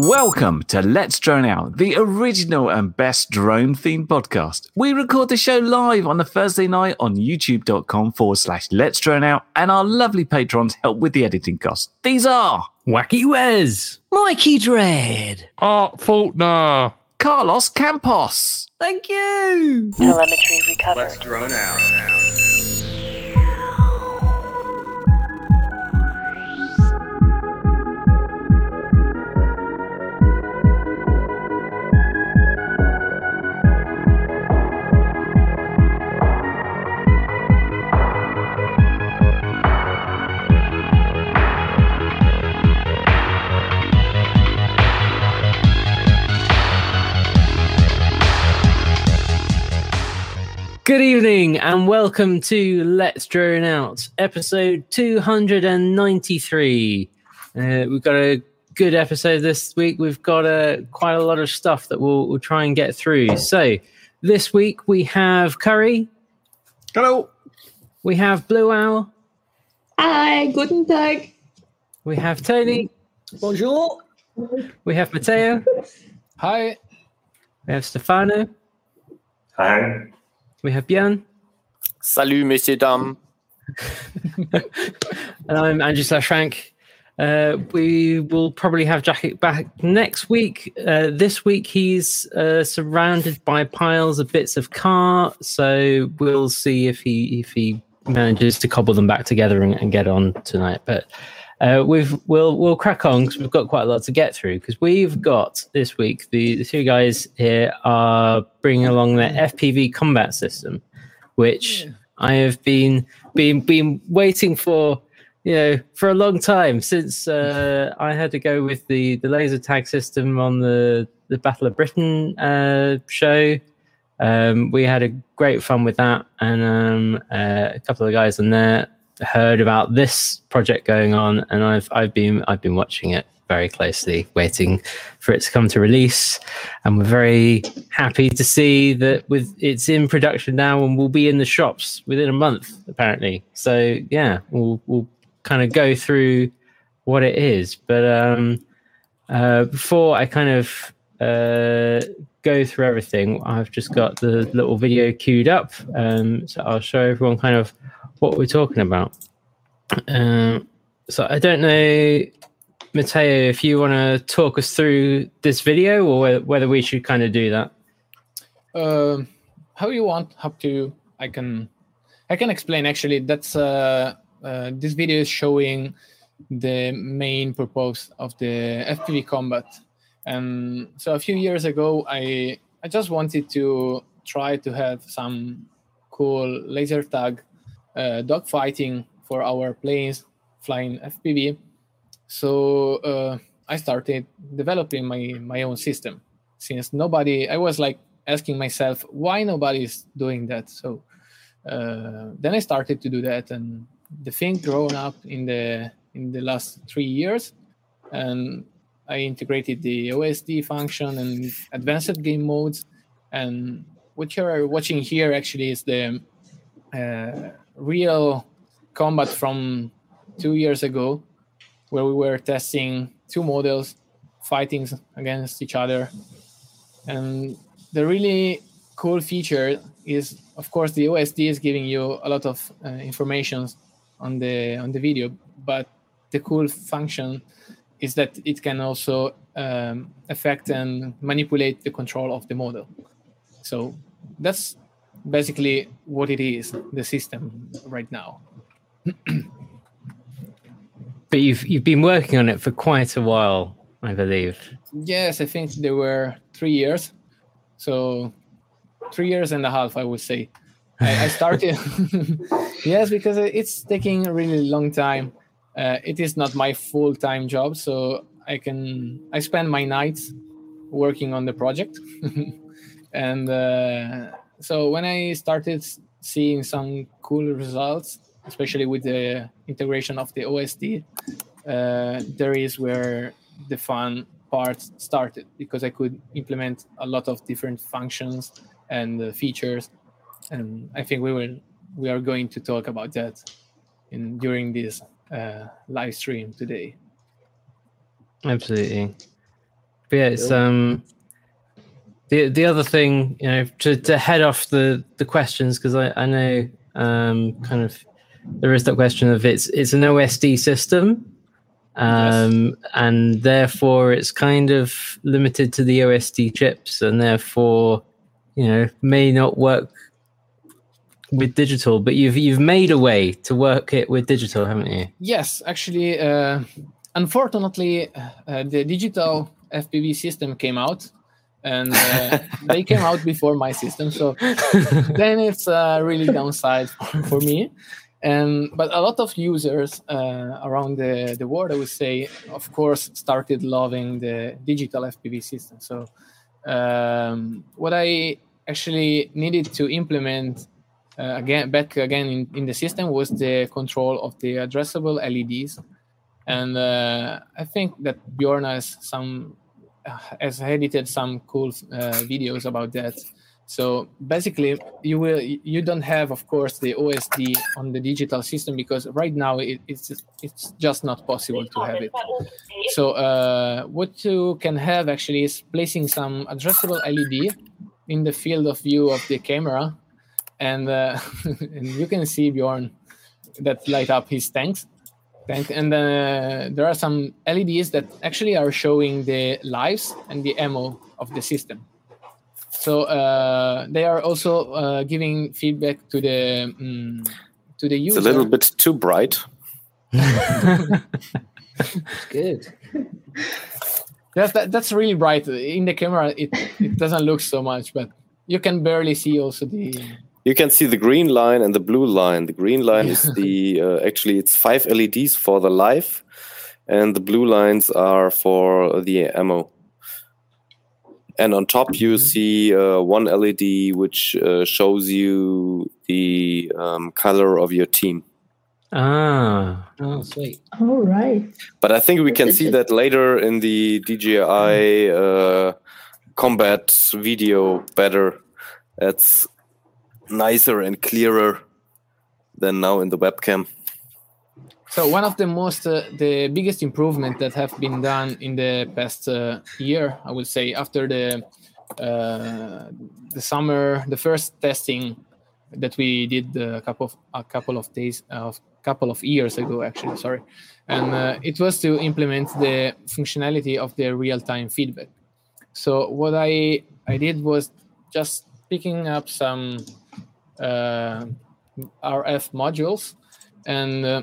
Welcome to Let's Drone Out, the original and best drone themed podcast. We record the show live on a Thursday night on youtube.com forward slash Let's Drone Out, and our lovely patrons help with the editing costs. These are Wacky Wes, Mikey Dread. Art Faulkner. Carlos Campos. Thank you. Telemetry recovered. Let's Drone out. Good evening and welcome to Let's Drone Out, episode 293. Uh, we've got a good episode this week. We've got uh, quite a lot of stuff that we'll, we'll try and get through. So, this week we have Curry, Hello. we have Blue Owl, Hi, guten Tag. we have Tony, Bonjour. we have Matteo, Hi. we have Stefano, Hi. We have Björn, Salut, messieurs, dames. and I'm Andrew slash Frank. Uh, we will probably have Jacket back next week. Uh, this week he's uh, surrounded by piles of bits of car, so we'll see if he if he manages to cobble them back together and, and get on tonight. But uh, we've we'll we'll crack on because we've got quite a lot to get through. Because we've got this week the, the two guys here are bringing along their FPV combat system, which I have been been been waiting for you know for a long time since uh, I had to go with the the laser tag system on the the Battle of Britain uh, show. Um, we had a great fun with that, and um, uh, a couple of guys on there heard about this project going on, and I've I've been I've been watching it very closely, waiting for it to come to release, and we're very happy to see that with it's in production now and will be in the shops within a month apparently. So yeah, we'll we'll kind of go through what it is, but um, uh, before I kind of uh, go through everything, I've just got the little video queued up, um, so I'll show everyone kind of what we're talking about. Um, so I don't know, Matteo, if you want to talk us through this video or whether, we should kind of do that. Um, how you want? How to? I can. I can explain. Actually, that's uh, uh, this video is showing the main purpose of the FPV combat. And so a few years ago, I I just wanted to try to have some cool laser tag uh, dogfighting for our planes flying FPV. So uh, I started developing my my own system. Since nobody, I was like asking myself why nobody's doing that. So uh, then I started to do that, and the thing grown up in the in the last three years, and I integrated the OSD function and advanced game modes. And what you're watching here actually is the uh, real combat from two years ago, where we were testing two models fighting against each other. And the really cool feature is, of course, the OSD is giving you a lot of uh, information on the on the video, but the cool function is that it can also um, affect and manipulate the control of the model. So that's basically what it is, the system right now. But you've you've been working on it for quite a while, I believe. Yes, I think there were three years. So three years and a half, I would say. I, I started. yes, because it's taking a really long time. Uh, it is not my full time job, so I can I spend my nights working on the project, and uh, so when I started seeing some cool results, especially with the integration of the OSD, uh, there is where the fun part started because I could implement a lot of different functions and uh, features, and I think we will we are going to talk about that in during this uh, live stream today. Absolutely. But yeah, it's um the the other thing, you know, to, to head off the the questions because I I know um kind of there is that question of it's it's an OSD system, um and therefore it's kind of limited to the OSD chips, and therefore you know may not work with digital. But you've you've made a way to work it with digital, haven't you? Yes, actually, uh, unfortunately, uh, the digital FPV system came out, and uh, they came out before my system. So then it's uh, really downside for, for me. And but a lot of users uh, around the, the world, I would say, of course, started loving the digital FPV system. So um, what I actually needed to implement uh, again back again in, in the system was the control of the addressable LEDs, and uh, I think that Bjorn has some has edited some cool uh, videos about that. So basically, you will you don't have, of course, the OSD on the digital system because right now it, it's it's just not possible to have it. So uh, what you can have actually is placing some addressable LED in the field of view of the camera, and, uh, and you can see Bjorn that light up his tanks. Tank, and uh, there are some LEDs that actually are showing the lives and the ammo of the system. So uh, they are also uh, giving feedback to the um, to the user. It's a little bit too bright. Good. Yes, that, that's really bright. In the camera, it, it doesn't look so much, but you can barely see also the. You can see the green line and the blue line. The green line is the uh, actually it's five LEDs for the live, and the blue lines are for the ammo. And on top you see uh, one LED which uh, shows you the um, color of your team. Ah, Oh, sweet. All right. But I think we can see that later in the DJI uh, combat video better. That's nicer and clearer than now in the webcam. So one of the most, uh, the biggest improvement that have been done in the past uh, year, I would say, after the uh, the summer, the first testing that we did a couple of a couple of days, a couple of years ago, actually, sorry, and uh, it was to implement the functionality of the real-time feedback. So what I I did was just picking up some RF modules, and uh,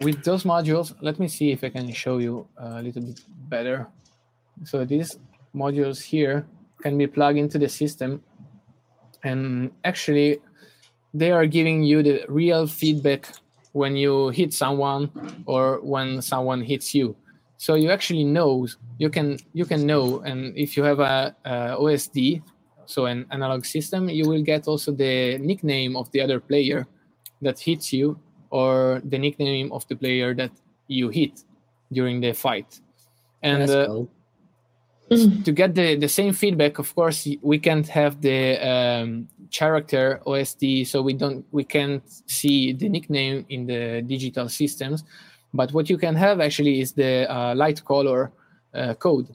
with those modules, let me see if I can show you a little bit better. So these modules here can be plugged into the system, and actually, they are giving you the real feedback when you hit someone or when someone hits you. So you actually know you can you can know, and if you have a, a OSD, so an analog system, you will get also the nickname of the other player that hits you or the nickname of the player that you hit during the fight. And uh, cool. to get the, the same feedback, of course, we can't have the um, character OSD, so we don't we can't see the nickname in the digital systems. But what you can have actually is the uh, light color uh, code.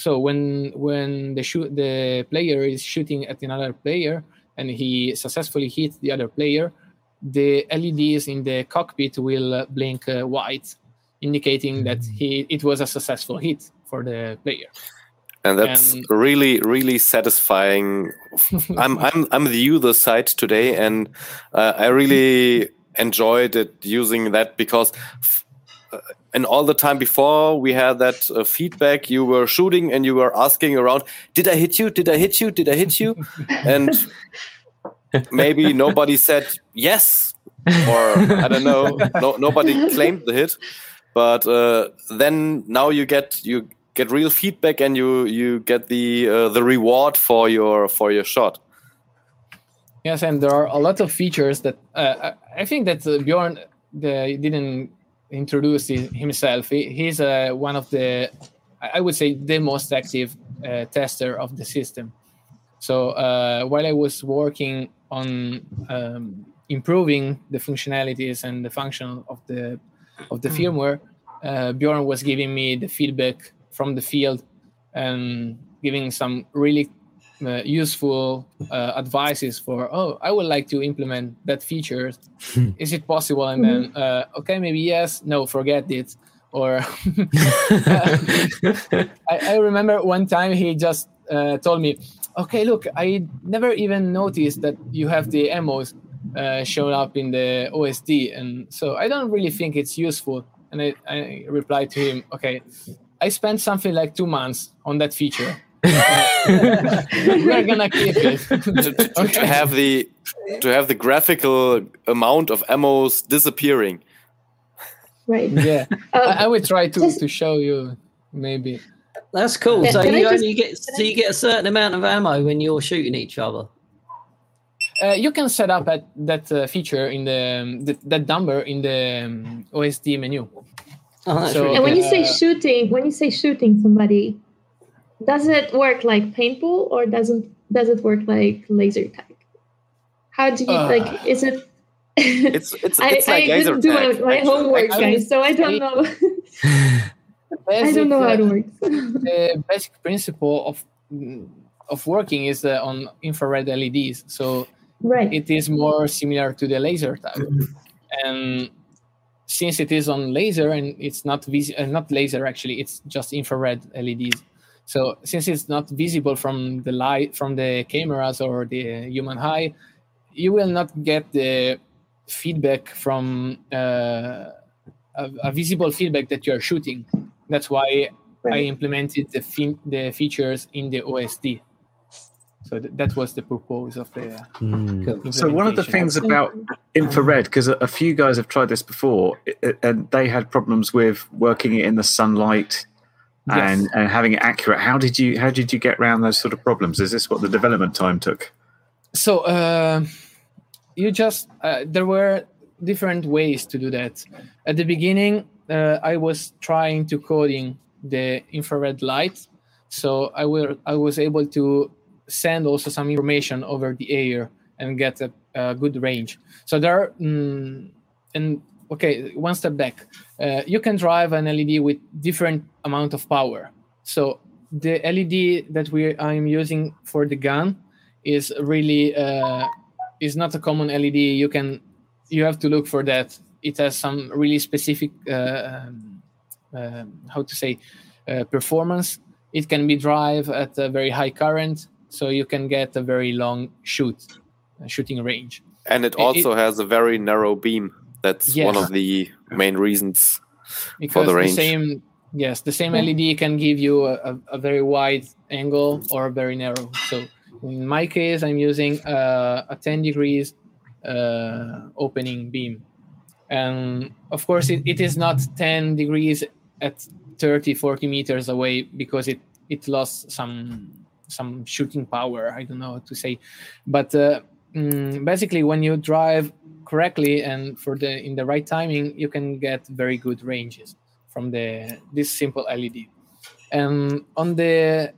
So when when the shoot the player is shooting at another player and he successfully hits the other player, the LEDs in the cockpit will blink uh, white, indicating that he it was a successful hit for the player. and that's And- really really satisfying i'm i'm i'm the user side today and uh, i really enjoyed it using that because f- uh, and all the time before we had that uh, feedback. You were shooting and you were asking around did i hit you? Did i hit you? Did i hit you? And maybe nobody said yes or i don't know. No, nobody claimed the hit. But uh, then now you get you get real feedback and you you get the uh, the reward for your for your shot. Yes, and there are a lot of features that uh, I I think that uh, Bjorn the, didn't introduce hi- himself. He, he's uh, one of the, I would say, the most active uh, tester of the system. So uh, while I was working on um, improving the functionalities and the function of the of the firmware, uh, Bjorn was giving me the feedback from the field and giving some really uh, useful uh, advices for oh i would like to implement that feature. Is it possible? And then uh, okay maybe yes no forget it. Or I, I remember one time he just uh, told me okay look i never even noticed that you have the emos uh, shown up in the osd and so i don't really think it's useful. And I, I replied to him okay i spent something like two months on that feature we're gonna keep it to, to- to- to have the to have the graphical amount of ammos disappearing. Right. yeah Uh, I, I will try to, just- to show you maybe That's cool. Yeah, So you just- only get so you get a certain amount of ammo when you're shooting each other. uh, you can set up at, that uh, feature in the, um, the that number in the um, OSD menu. Oh, So- really and when good. you say Uh, shooting, when you say shooting somebody, does it work like paintball or doesn't does it work like laser tag? How do you Uh, like? Is it? It's it's I, like I didn't do tag, my, actually. homework, guys, so I don't know. I don't know how it works. the basic principle of of working is uh, on infrared LEDs. So right. it is more similar to the laser tag. And since it is on laser and it's not vis- uh, not laser actually, it's just infrared LEDs. So since it's not visible from the light from the cameras or the human eye, you will not get the feedback from uh, a, a visible feedback that you are shooting. That's why I implemented the fe- the features in the OSD. So th- that was the purpose of the. Cool. So one of the things about infrared, because a, a few guys have tried this before, i- i- and they had problems with working it in the sunlight and, Yes. and having it accurate. How did you how did you get around those sort of problems? Is this what the development time took? so uh, you just uh, there were different ways to do that at the beginning uh, i was trying to coding the infrared light so i will i was able to send also some information over the air and get a, a good range so there are mm, and okay one step back uh, you can drive an led with different amount of power so the led that we i'm using for the gun is really uh, is not a common LED. You can you have to look for that. It has some really specific uh, um, uh, how to say uh, performance. It can be drive at a very high current, so you can get a very long shoot uh, shooting range. And it It- also has a very narrow beam. That's one of the main reasons. because the the, range. same yes the same led can give you a, a, a very wide angle or a very narrow. So in my case i'm using uh, a 10 degrees uh, opening beam. And of course it, it is not 10 degrees at 30 40 meters away because it it lost some some shooting power. I don't know what to say. But uh, mm, basically when you drive correctly and for the in the right timing you can get very good ranges from the this simple led and on the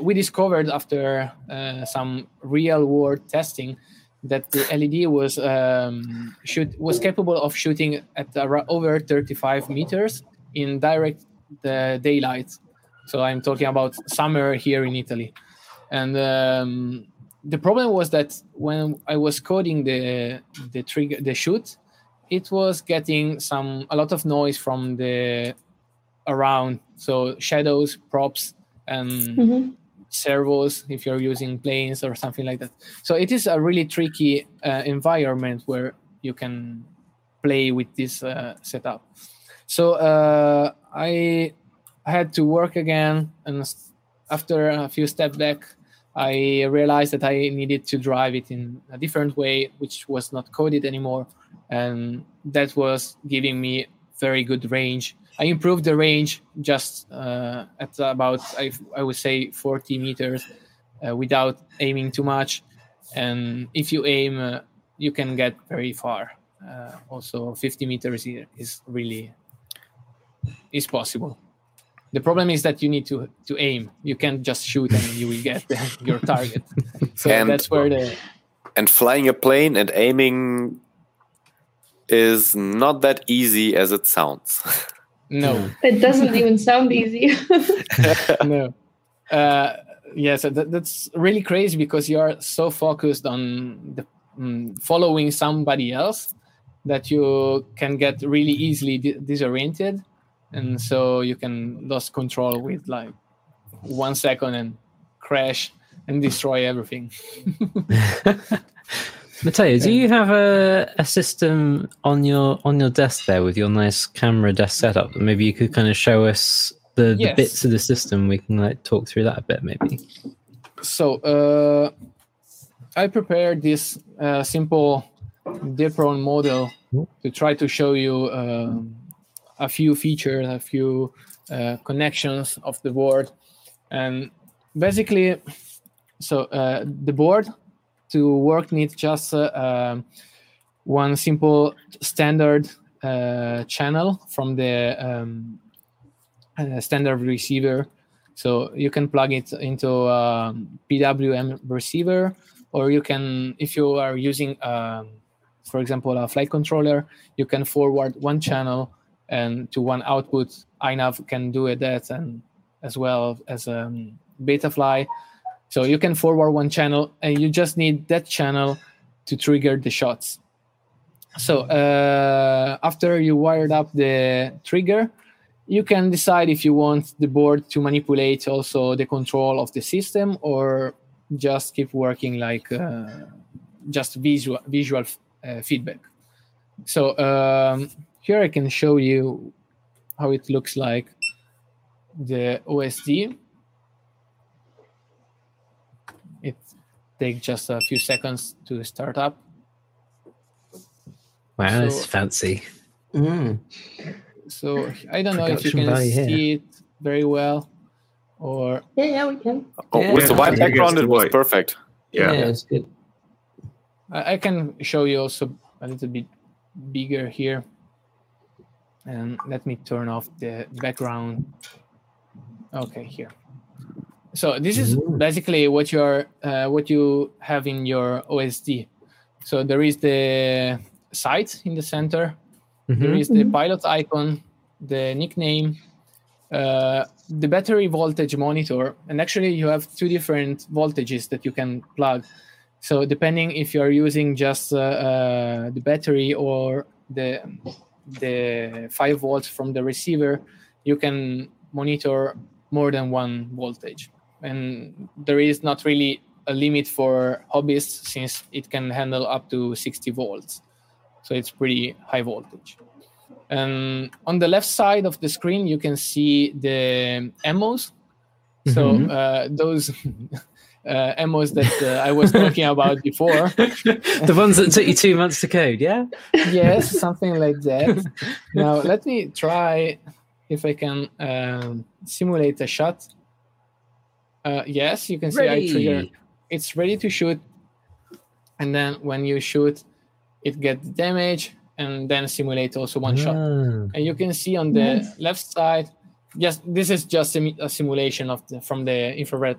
we discovered after uh, some real world testing that the led was um, shoot was capable of shooting at over 35 meters in direct uh, daylight. So i'm talking about summer here in italy. And um, the problem was that when I was coding the the trigger the shoot, it was getting some a lot of noise from the around, so shadows, props, and Mhm. servos if you're using planes or something like that. So it is a really tricky uh, environment where you can play with this uh, setup. So uh, I had to work again, and after a few steps back, I realized that I needed to drive it in a different way, which was not coded anymore, and that was giving me very good range. I improved the range just uh, at about I, I would say 40 meters uh, without aiming too much, and if you aim, uh, you can get very far. Uh, also, 50 meters is really is possible. The problem is that you need to to aim. You can't just shoot and you will get your target. So And- that's where the And flying a plane and aiming is not that easy as it sounds. No, It doesn't even sound easy. no. Uh, yes, that, that's really crazy because you are so focused on the, mm, following somebody else that you can get really easily di- disoriented, and so you can lose control with like one second and crash and destroy everything. Matteo, do you have a, a system on your on your desk there with your nice camera desk setup? that Maybe you could kind of show us the, the Yes. bits of the system. We can like talk through that a bit, maybe. so uh, I prepared this uh, simple Depron model to try to show you um, a few features, a few uh, connections of the board, and basically, so uh, the board to work needs just uh, um, one simple standard uh, channel from the um, uh, standard receiver. So you can plug it into a PWM receiver, or you can, if you are using, um, for example, a flight controller, you can forward one channel and to one output. iNav can do it that, and as well as um, Betaflight. So you can forward one channel, and you just need that channel to trigger the shots. So uh, after you wired up the trigger, you can decide if you want the board to manipulate also the control of the system or just keep working like uh, just visual visual uh, feedback so um, here i can show you how it looks like the osd it takes just a few seconds to start up Wow, So- that's fancy. Mm. so i don't know if you can value here. see it very well or yeah, yeah, we can. Oh, Yeah. with the white background, it was perfect. Yeah, Yeah. it's good. I, I can show you also a little bit bigger here. And let me turn off the background. Okay, here. So this is basically what you're uh, what you have in your OSD. So there is the sight in the center. There Mhm. is the pilot icon, the nickname, uh, the battery voltage monitor, and actually you have two different voltages that you can plug. So depending if you are using just uh, uh, the battery or the the five volts from the receiver, you can monitor more than one voltage. And there is not really a limit for hobbyists since it can handle up to 60 volts. So it's pretty high voltage. And on the left side of the screen, you can see the emos. So Mhm. uh, those uh, emos that uh, I was talking about before. the ones that took you two months to code, yeah? yes, something like that. Now let me try if I can um, simulate a shot. Uh, yes, you can see I trigger. It's ready to shoot, and then when you shoot, it gets damage, and then simulate also one shot. Ah. And you can see on the Nice. left side, just this is just a, a simulation of the from the infrared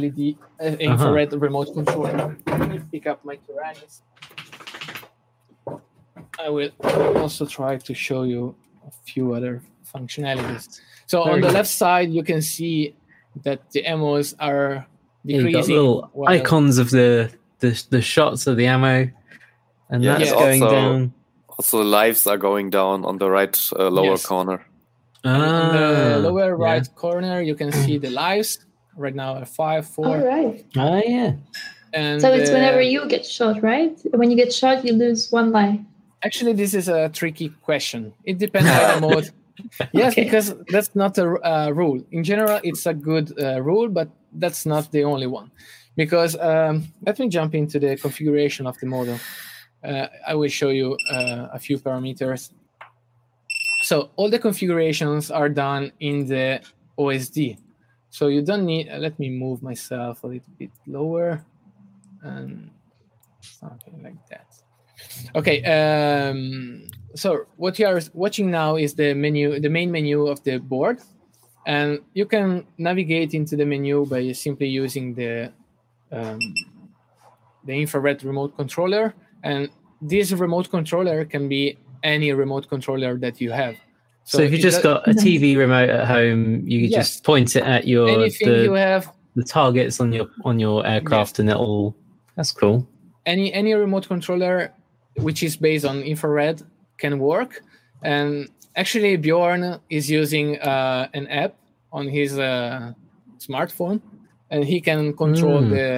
LED uh, infrared remote control. Let me pick up my Tyrannus. I will also try to show you a few other functionalities. So Very on the good. left side, you can see that the ammos are Yeah, decreasing. little while- icons of the, the the shots of the ammo, and Yeah, that's and going also- down. Also, lives are going down on the right uh, lower Yes. corner. And on the Ah, lower yeah. right corner, you can see the lives right now at five, four, All right. Oh yeah. and So it's uh, whenever you get shot, right? When you get shot, you lose one life. Actually, this is a tricky question. It depends on the mode. Yes, Okay. because that's not a uh, rule. In general, it's a good uh, rule, but that's not the only one. Because um, let me jump into the configuration of the model. Uh, I will show you uh, a few parameters. So all the configurations are done in the OSD. So you don't need. uh, let me move myself a little bit lower, and something like that. Okay. Um, so what you are watching now is the menu, the main menu of the board, and you can navigate into the menu by simply using the um, the infrared remote controller. And this remote controller can be any remote controller that you have. So, if you just got a TV remote at home, you just point it at your anything the, you have the targets on your on your aircraft, and it'll. That's cool. any any remote controller which is based on infrared can work and actually bjorn is using uh, an app on his uh, smartphone and he can control Mm. the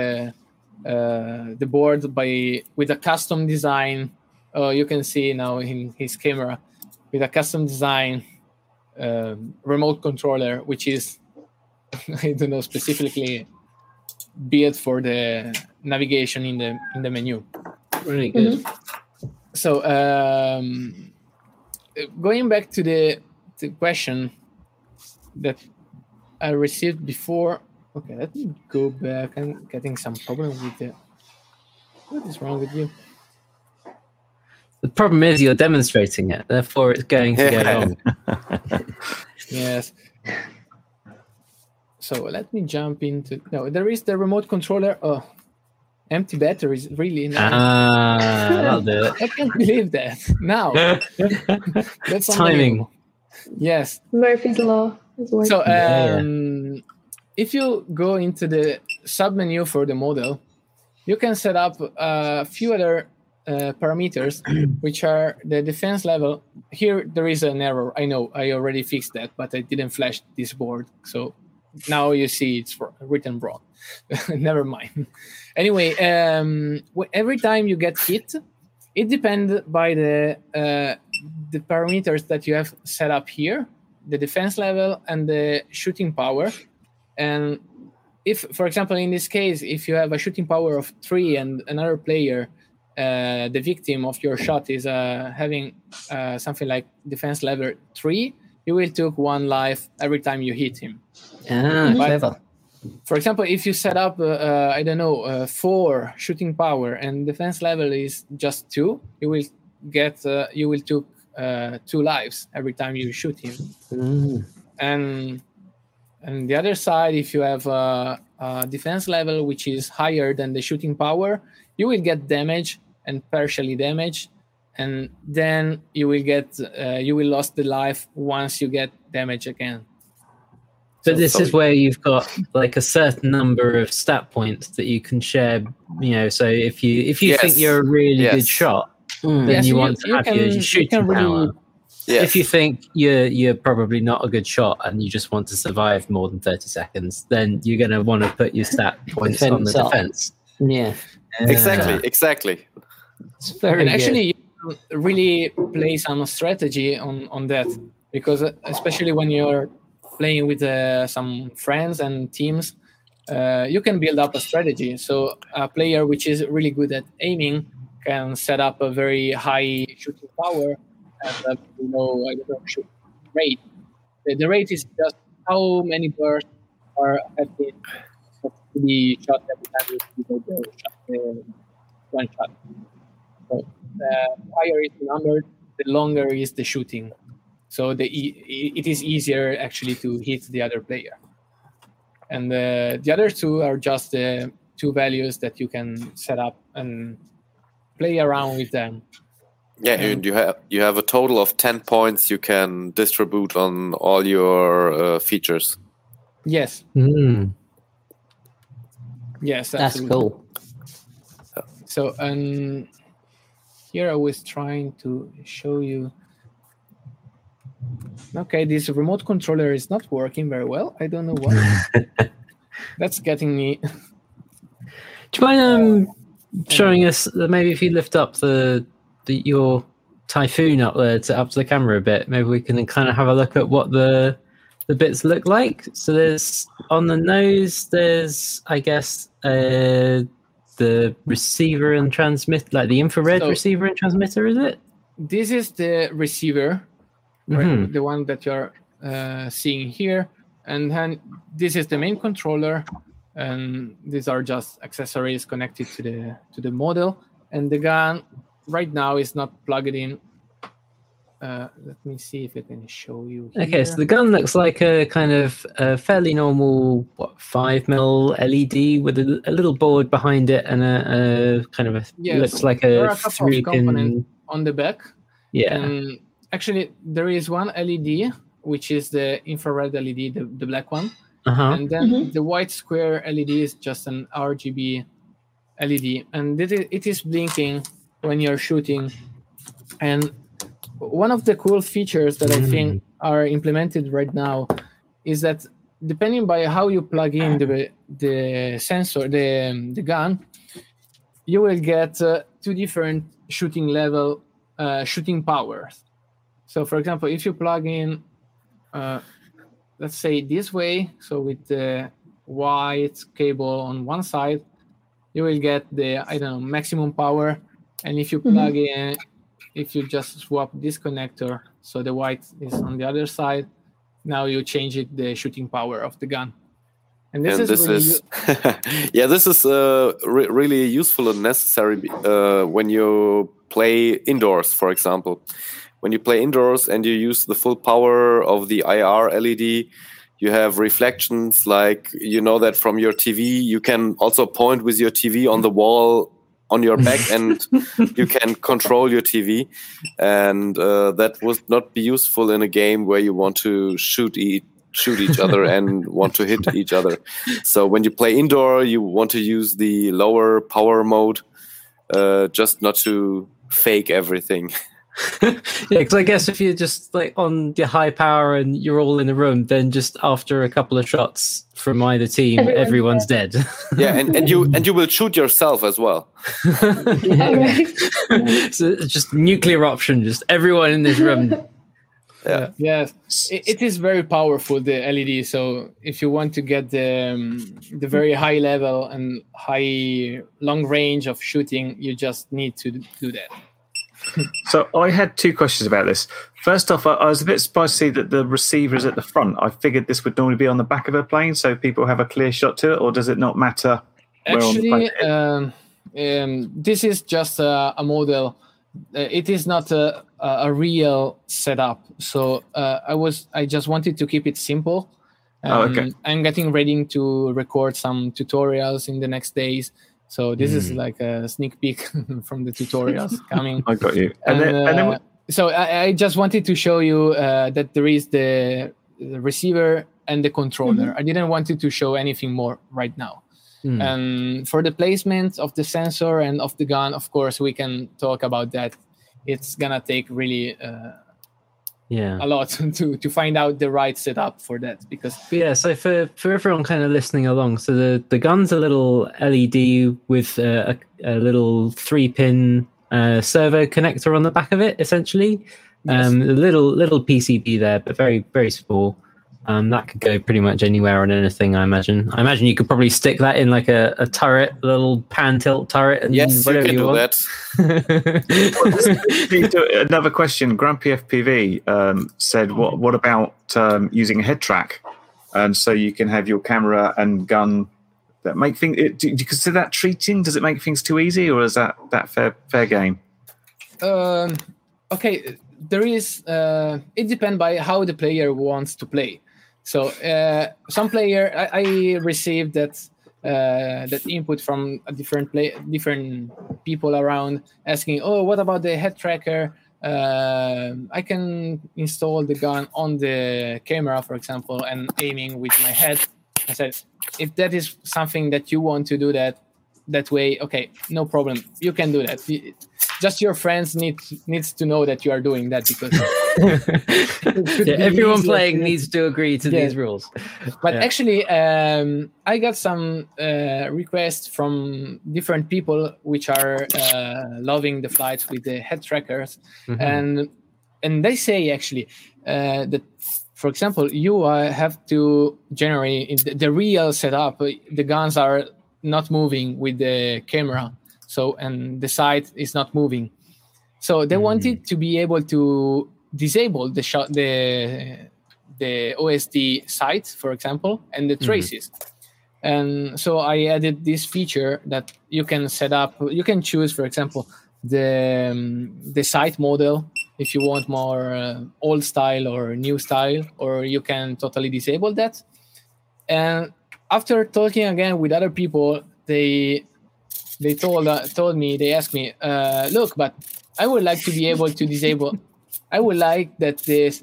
uh, the board by with a custom design uh, you can see now in his camera with a custom design um, remote controller which is i don't know specifically built for the navigation in the in the menu Really good. so um, going back to the, the question that I received before. Okay, let me go back. I'm getting some problem with the. What is wrong with you? The problem is you're demonstrating it, therefore it's going to go Yeah. wrong. Yes. So let me jump into. No, there is the remote controller. Oh, empty batteries. Really? Nice. Ah, that'll do I can't believe that. Now, that's Timing. Yes. Murphy's Law is working. So Yeah. um, if you go into the submenu for the model, you can set up a few other uh, parameters, which are the defense level. Here there is an error. I know I already fixed that, but I didn't flash this board. So now you see it's written wrong. Never mind. Anyway, um, every time you get hit, it depends by the uh, the parameters that you have set up here the defense level and the shooting power and if for example in this case if you have a shooting power of three and another player uh, the victim of your shot is uh, having uh, something like defense level three you will take one life every time you hit him Ah, But- clever. for example if you set up uh, uh, i don't know uh, four shooting power and defense level is just two you will get uh, you will take uh, two lives every time you shoot him Mm. and and the other side if you have a, a defense level which is higher than the shooting power you will get damage and partially damage and then you will get uh, you will lose the life once you get damage again But this So- is where you've got like a certain number of stat points that you can share. You know, so if you if you Yes. think you're a really Yes. good shot, Mm. then Yes, you you- want to you have can- your you shooting really- power. Yes. If you think you're you're probably not a good shot and you just want to survive more than thirty seconds, then you're going to want to put your stat points on the Defense up. defense. Yeah, exactly, exactly. It's very and actually you really play some strategy on on that because uh, especially when you're playing with uh, some friends and teams uh, you can build up a strategy. So a player which is really good at aiming can set up a very high shooting power and uh, you know I don't know shoot rate. The, the rate is just how many bursts are at the to be shot every time you the shot, uh, one shot the higher is the number, the longer is the shooting. So the e- it is easier actually to hit the other player. And uh, the other two are just the two values that you can set up and play around with them. Yeah, and you have you have a total of ten points you can distribute on all your uh, features. Yes, Mm. yes, That's cool. So um, here I was trying to show you. Okay, this remote controller is not working very well. I don't know why. That's getting me. Do you mind um, showing us uh, maybe if you lift up the, the your typhoon up there to up to the camera a bit, maybe we can kind of have a look at what the the bits look like. So there's on the nose, there's I guess uh, the receiver and transmit, like the infrared So- receiver and transmitter, is it? This is the receiver, right? Mhm. the one that you're uh, seeing here, and then this is the main controller, and these are just accessories connected to the to the model. And the gun right now is not plugged in. Uh, let me see if I can show you. Okay, so the gun looks like a kind of a fairly normal, what, five mil LED with a, a little board behind it and a, a kind of a Yes, looks like there are a a couple of three pin. components. on the back, Yeah, and actually there is one LED which is the infrared LED, the, the black one, Uh-huh. and then Mhm. the white square LED is just an RGB LED, and it is, it is blinking when you're shooting. And one of the cool features that I think are implemented right now is that depending by how you plug in the the sensor, the the gun, you will get uh, two different shooting level, uh, shooting powers. So, for example, if you plug in uh, let's say this way so with the white cable on one side you will get the i don't know maximum power and if you Mhm. plug in if you just swap this connector so the white is on the other side now you change it the shooting power of the gun. And this and is this really is yeah this is uh, re- really useful and necessary uh, when you play indoors for example. When you play indoors and you use the full power of the ir led you have reflections like you know that from your tv you can also point with your tv on the wall on your back and you can control your tv and uh, that would not be useful in a game where you want to shoot each shoot each other and want to hit each other. So when you play indoor you want to use the lower power mode uh, just not to fake everything yeah, because I guess if you're just like on your high power and you're all in the room, then just after a couple of shots from either team, Everyone's everyone's dead. yeah and, and you and you will shoot yourself as well All right. so it's just nuclear option, just everyone in this room. yeah yes it, it is very powerful the led so if you want to get the um, the very high level and high long range of shooting you just need to do that So I had two questions about this. First off, I, I was a bit surprised to see that the receiver is at the front. I figured this would normally be on the back of a plane, so people have a clear shot to it, or does it not matter? where on the plane Actually, um, um, this is just a, a model. Uh, it is not a, a real setup. So uh, I was I just wanted to keep it simple. Oh, okay. Um, I'm getting ready to record some tutorials in the next days. So this is Hmm. like a sneak peek from the tutorials coming. I got you. And, And, then, and then uh, so I, I just wanted to show you uh, that there is the, the receiver and the controller. I didn't want to show anything more right now. Hmm. And for the placement of the sensor and of the gun, of course, we can talk about that. It's gonna take really uh, yeah. a lot to to find out the right setup for that because yeah, so for, for everyone kind of listening along, so the, the gun's a little LED with a, a little three pin uh, servo connector on the back of it, essentially. Yes. Um, a little little PCB there, but very very small. Um, that could go pretty much anywhere on anything, I imagine. I imagine you could probably stick that in like a, a turret, a little pan tilt turret, and yes you whatever can you do want. that another question. Grumpy FPV um, said, "What what about um, using a head track, and so you can have your camera and gun that make things? Do, do you consider that treating? Does it make things too easy, or is that that fair fair game? um, okay there is uh, it depends by how the player wants to play so uh, some player I, I received that uh, that input from different play different people around asking oh what about the head tracker uh, I can install the gun on the camera, for example, and aiming with my head. I said, if that is something that you want to do that that way, okay, no problem. You can do that. Just your friends need needs to know that you are doing that because. yeah, be everyone playing to- needs to agree to Yeah. these rules. But Yeah. actually, um, I got some uh, requests from different people which are uh, loving the flights with the head trackers, Mhm. and and they say actually uh, that, for example, you uh, have to generate in the, the real setup. uh, The guns are not moving with the camera, so and the sight is not moving. So they wanted to be able to disable the shot the the OSD sight, for example, and the traces. And so I added this feature that you can set up. You can choose, for example, the um, the sight model if you want more uh, old style or new style, or you can totally disable that. And after talking again with other people, they they told uh, told me they asked me, uh, look, but I would like to be able to disable I would like that this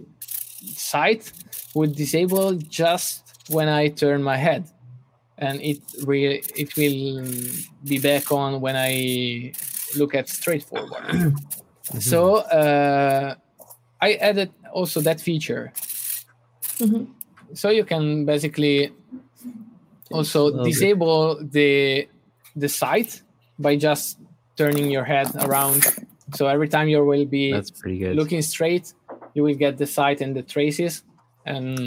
sight would disable just when I turn my head, and it will it will be back on when I look at straightforward. So uh, I added also that feature, Mhm. so you can basically also disable the the sight by just turning your head around. So every time you will be That's pretty good. looking straight, you will get the sight and the traces. And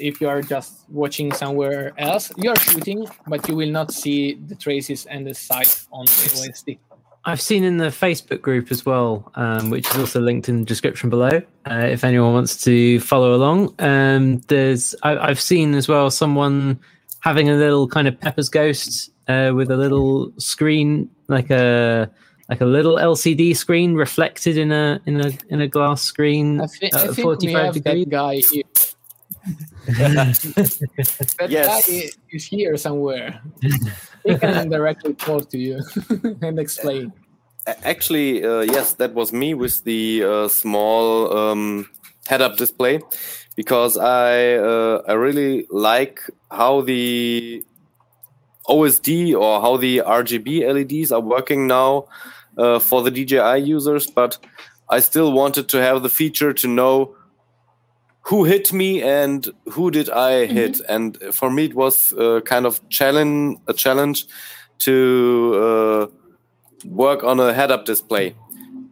if you are just watching somewhere else, you are shooting, but you will not see the traces and the sight on the OSD. I've seen in the Facebook group as well, um, which is also linked in the description below. Uh, if anyone wants to follow along, um, there's I, I've seen as well someone having a little kind of Pepper's Ghost uh, with a little screen, like a like a little LCD screen reflected in a in a in a glass screen I, thi- I at think we 45 have degrees. that guy here. that Yes. guy is here somewhere. he can directly talk to you and explain. Actually, uh, yes, that was me with the uh, small um, head-up display, because I uh, I really like how the OSD or how the RGB LEDs are working now uh, for the DJI users, but I still wanted to have the feature to know who hit me and who did I hit, and for me it was uh, kind of challenge a challenge to. Uh, work on a head-up display.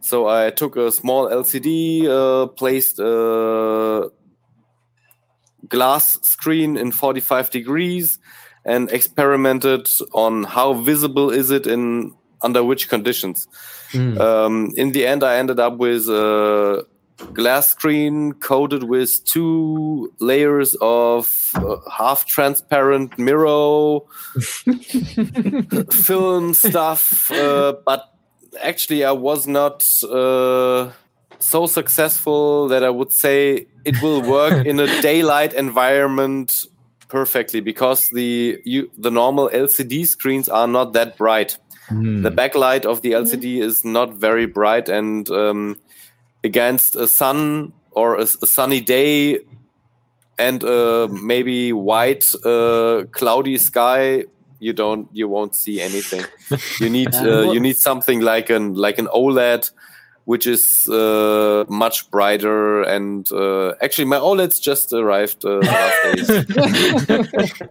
So I took a small LCD, uh, placed a glass screen in 45 degrees, and experimented on how visible is it in under which conditions. Mm. Um, in the end, I ended up with a glass screen coated with two layers of uh, half transparent mirror film stuff, uh, but actually, I was not uh, so successful that I would say it will work in a daylight environment perfectly because the you, the normal LCD screens are not that bright. Mm. The backlight of the LCD is not very bright, and um, against a sun or a, a sunny day and uh, maybe white uh, cloudy sky you don't you won't see anything you need uh, you need something like an like an oled which is uh, much brighter and uh, actually my oleds just arrived uh, last days.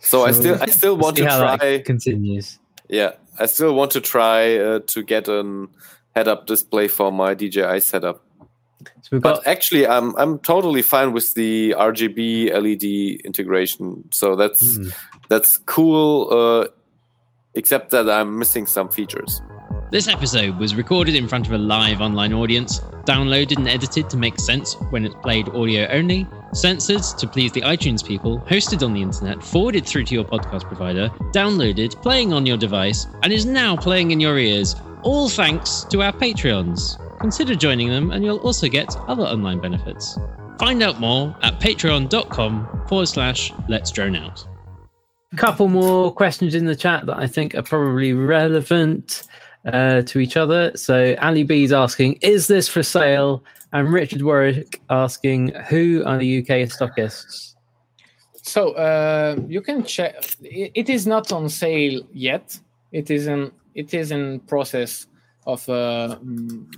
so i still i still want See to how that try continues. yeah i still want to try uh, to get an head-up display for my dji setup So we've but got actually, I'm I'm totally fine with the RGB LED integration. So that's Hmm. that's cool. Uh, except that I'm missing some features. This episode was recorded in front of a live online audience, downloaded and edited to make sense when it's played audio only, censored to please the iTunes people, hosted on the internet, forwarded through to your podcast provider, downloaded, playing on your device, and is now playing in your ears, all thanks to our Patreons. Consider joining them, and you'll also get other online benefits. Find out more at patreon.com forward slash let's drone out. A couple more questions in the chat that I think are probably relevant uh, to each other. So Ali B is asking, "Is this for sale?" And Richard Warwick asking, "Who are the UK stockists?" So uh, you can check. It, is not on sale yet. It is in it is in process of uh,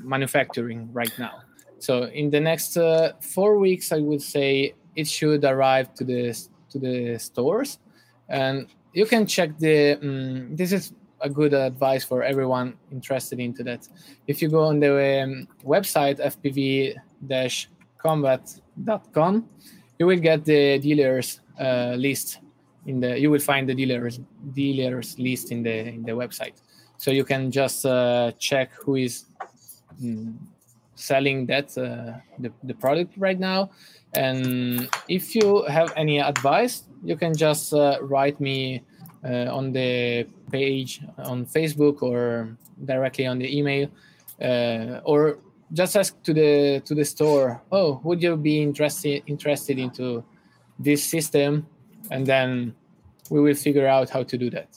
manufacturing right now. So in the next uh, four weeks, I would say it should arrive to the to the stores, and you can check the. Um, this is a good advice for everyone interested into that. If you go on the um, website fpv-combat.com, you will get the dealers uh, list in the you will find the dealers dealers list in the in the website so you can just uh, check who is mm, selling that uh, the, the product right now and if you have any advice you can just uh, write me uh, on the page on facebook or directly on the email uh, or just ask to the to the store oh would you be interested interested into this system and then we will figure out how to do that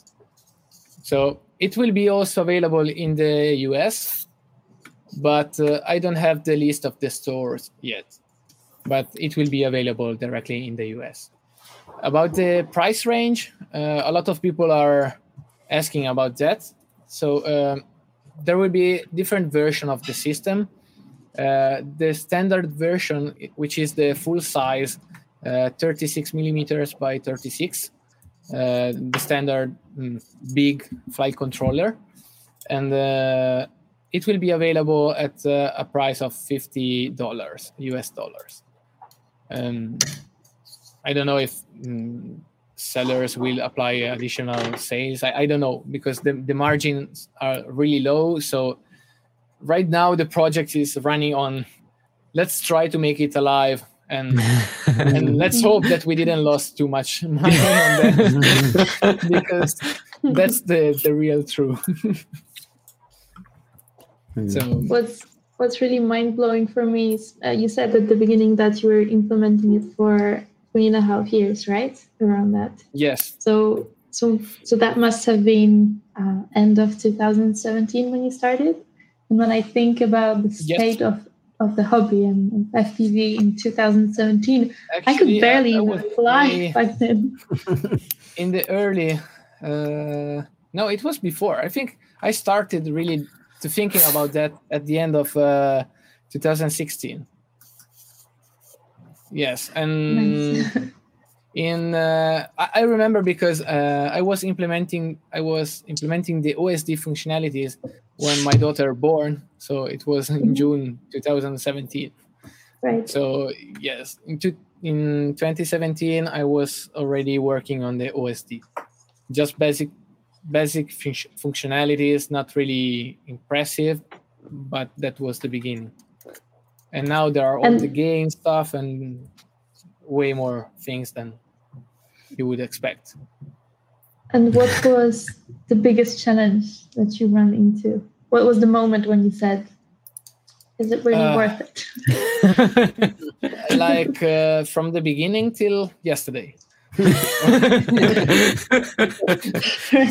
so it will be also available in the us but uh, I don't have the list of the stores yet. But it will be available directly in the US. About the price range, uh, a lot of people are asking about that. So um, there will be different version of the system. Uh, the standard version, which is the full size, uh, 36 millimeters by 36, uh, the standard mm, big flight controller, and uh, it will be available at uh, a price of 50 dollars US dollars. Um, I don't know if mm, sellers will apply additional sales. I, I don't know because the, the margins are really low. So right now the project is running on let's try to make it alive and and let's hope that we didn't lose too much money on that because that's the the real truth. so What's What's really mind blowing for me is uh, you said at the beginning that you were implementing it for three and a half years, right? Around that. yes, So so so that must have been uh, end of 2017 when you started. And when I think about the Yes. state of of the hobby and, FPV in 2017, I could barely I even fly really- back then. in the early uh, no it was before i think i started really to thinking about that at the end of uh, 2016 yes and Nice. in uh, I, remember because uh, i was implementing i was implementing the osd functionalities when my daughter born so it was in june 2017 right. so yes, in, two, in 2017, I was already working on the OSD, just basic basic func- functionalities, not really impressive, but that was the beginning. And now there are all And- the game stuff and way more things than you would expect. And what was the biggest challenge that you ran into? What was the moment when you said, "Is it really Uh, worth it?" like uh, from the beginning till yesterday. Right.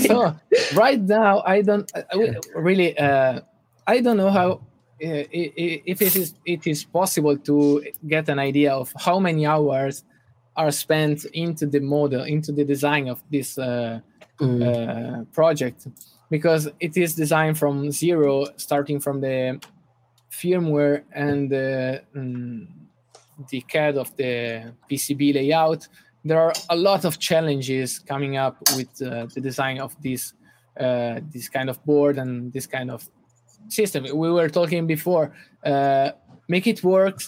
so right now i don't I- I really uh, i don't know how uh, if it is it is possible to get an idea of how many hours are spent into the model into the design of this uh, uh, project. Because it is designed from zero starting from the firmware and the, mm, the CAD of the PCB layout. There are a lot of challenges coming up with uh, the design of this uh, this kind of board and this kind of system. We were talking before. Uh, make it work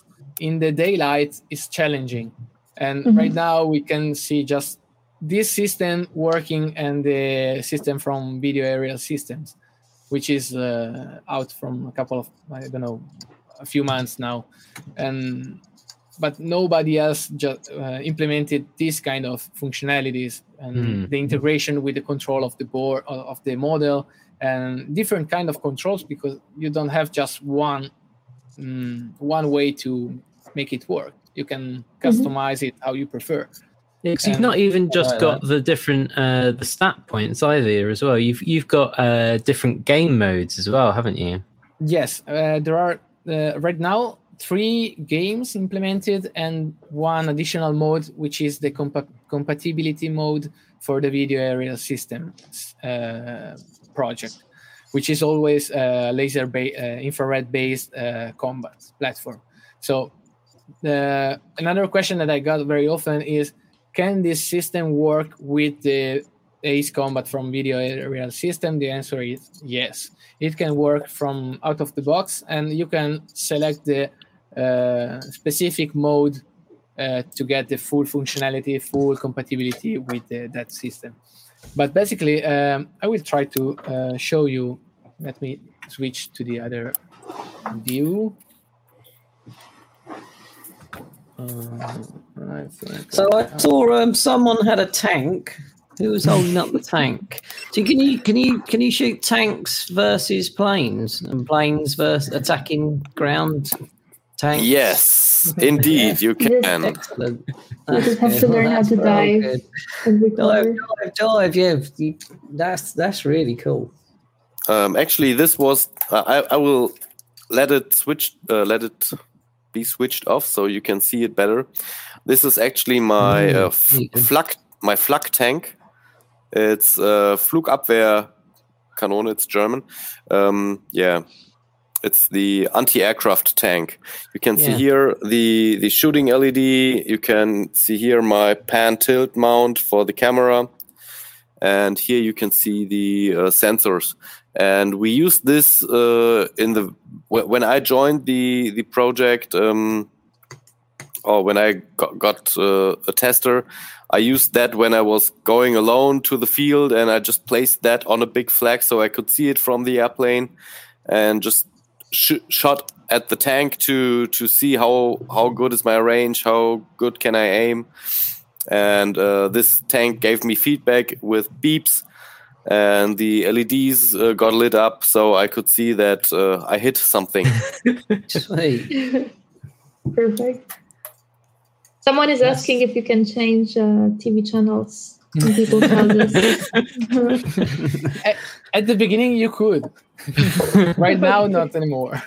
in the daylight is challenging, and Mhm. right now we can see just this system working and the system from video aerial systems, which is uh, out from a couple of I don't know a few months now, and but nobody else just uh, implemented this kind of functionalities and Hmm. the integration with the control of the board of of the model and different kind of controls because you don't have just one mm, one way to make it work you can customize it how you prefer Because you've not even just like got the different uh, the stat points either as well. You've you've got uh, different game modes as well, haven't you? yes uh, there are uh, right now three games implemented and one additional mode which is the compa- compatibility mode for the video aerial system uh, project which is always uh, laser ba- uh, infrared based uh, combat platform. So the another question that i got very often is can this system work with the ace combat from video aerial system? The answer is yes. It can work from out of the box and you can select the uh, specific mode uh, to get the full functionality full compatibility with uh, that system but basically um, i will try to uh, show you let me switch to the other view Um, So I saw um, someone had a tank. Who was holding up the tank? So can you can you can you shoot tanks versus planes and planes versus attacking ground tanks? Yes, indeed, you can. Excellent. You just have to learn how to dive Dive, dive, dive. Yeah, that's that's really cool. Um, actually, this was uh, I, I will let it switch, uh, let it be switched off so you can see it better. This is actually my uh, f- neat. flak, my flak tank. It's uh, Flugabwehrkanone. It's German. Um, yeah, it's the anti-aircraft tank. You can see here the the shooting LED. You can see here my pan tilt mount for the camera, and here you can see the uh, sensors. And we used this uh, in the wh- when I joined the the project. Um, or when I got, got uh, a tester, I used that when I was going alone to the field, and I just placed that on a big flag so I could see it from the airplane, and just sh- shot at the tank to to see how how good is my range, how good can I aim, and uh, this tank gave me feedback with beeps. And the LEDs uh, got lit up, so I could see that uh, I hit something. Sweet. Perfect. Someone is asking if you can change uh, TV channels in people's houses. At the beginning, you could. right now, not anymore.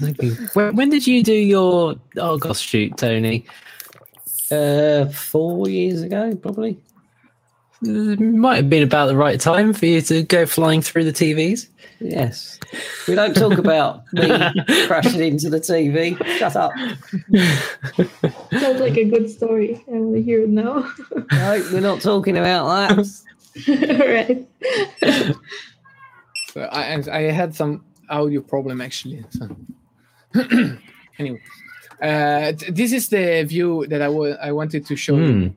thank when, when did you do your Argos shoot, Tony? Uh, four years ago, probably. It might have been about the right time for you to go flying through the TVs. Yes. We don't talk about me crashing into the TV. Shut up. Sounds like a good story. I want to hear it now. No, we're not talking about that. All right. So I, I had some audio problem actually. So. anyway, uh, this is the view that I wa- I wanted to show you.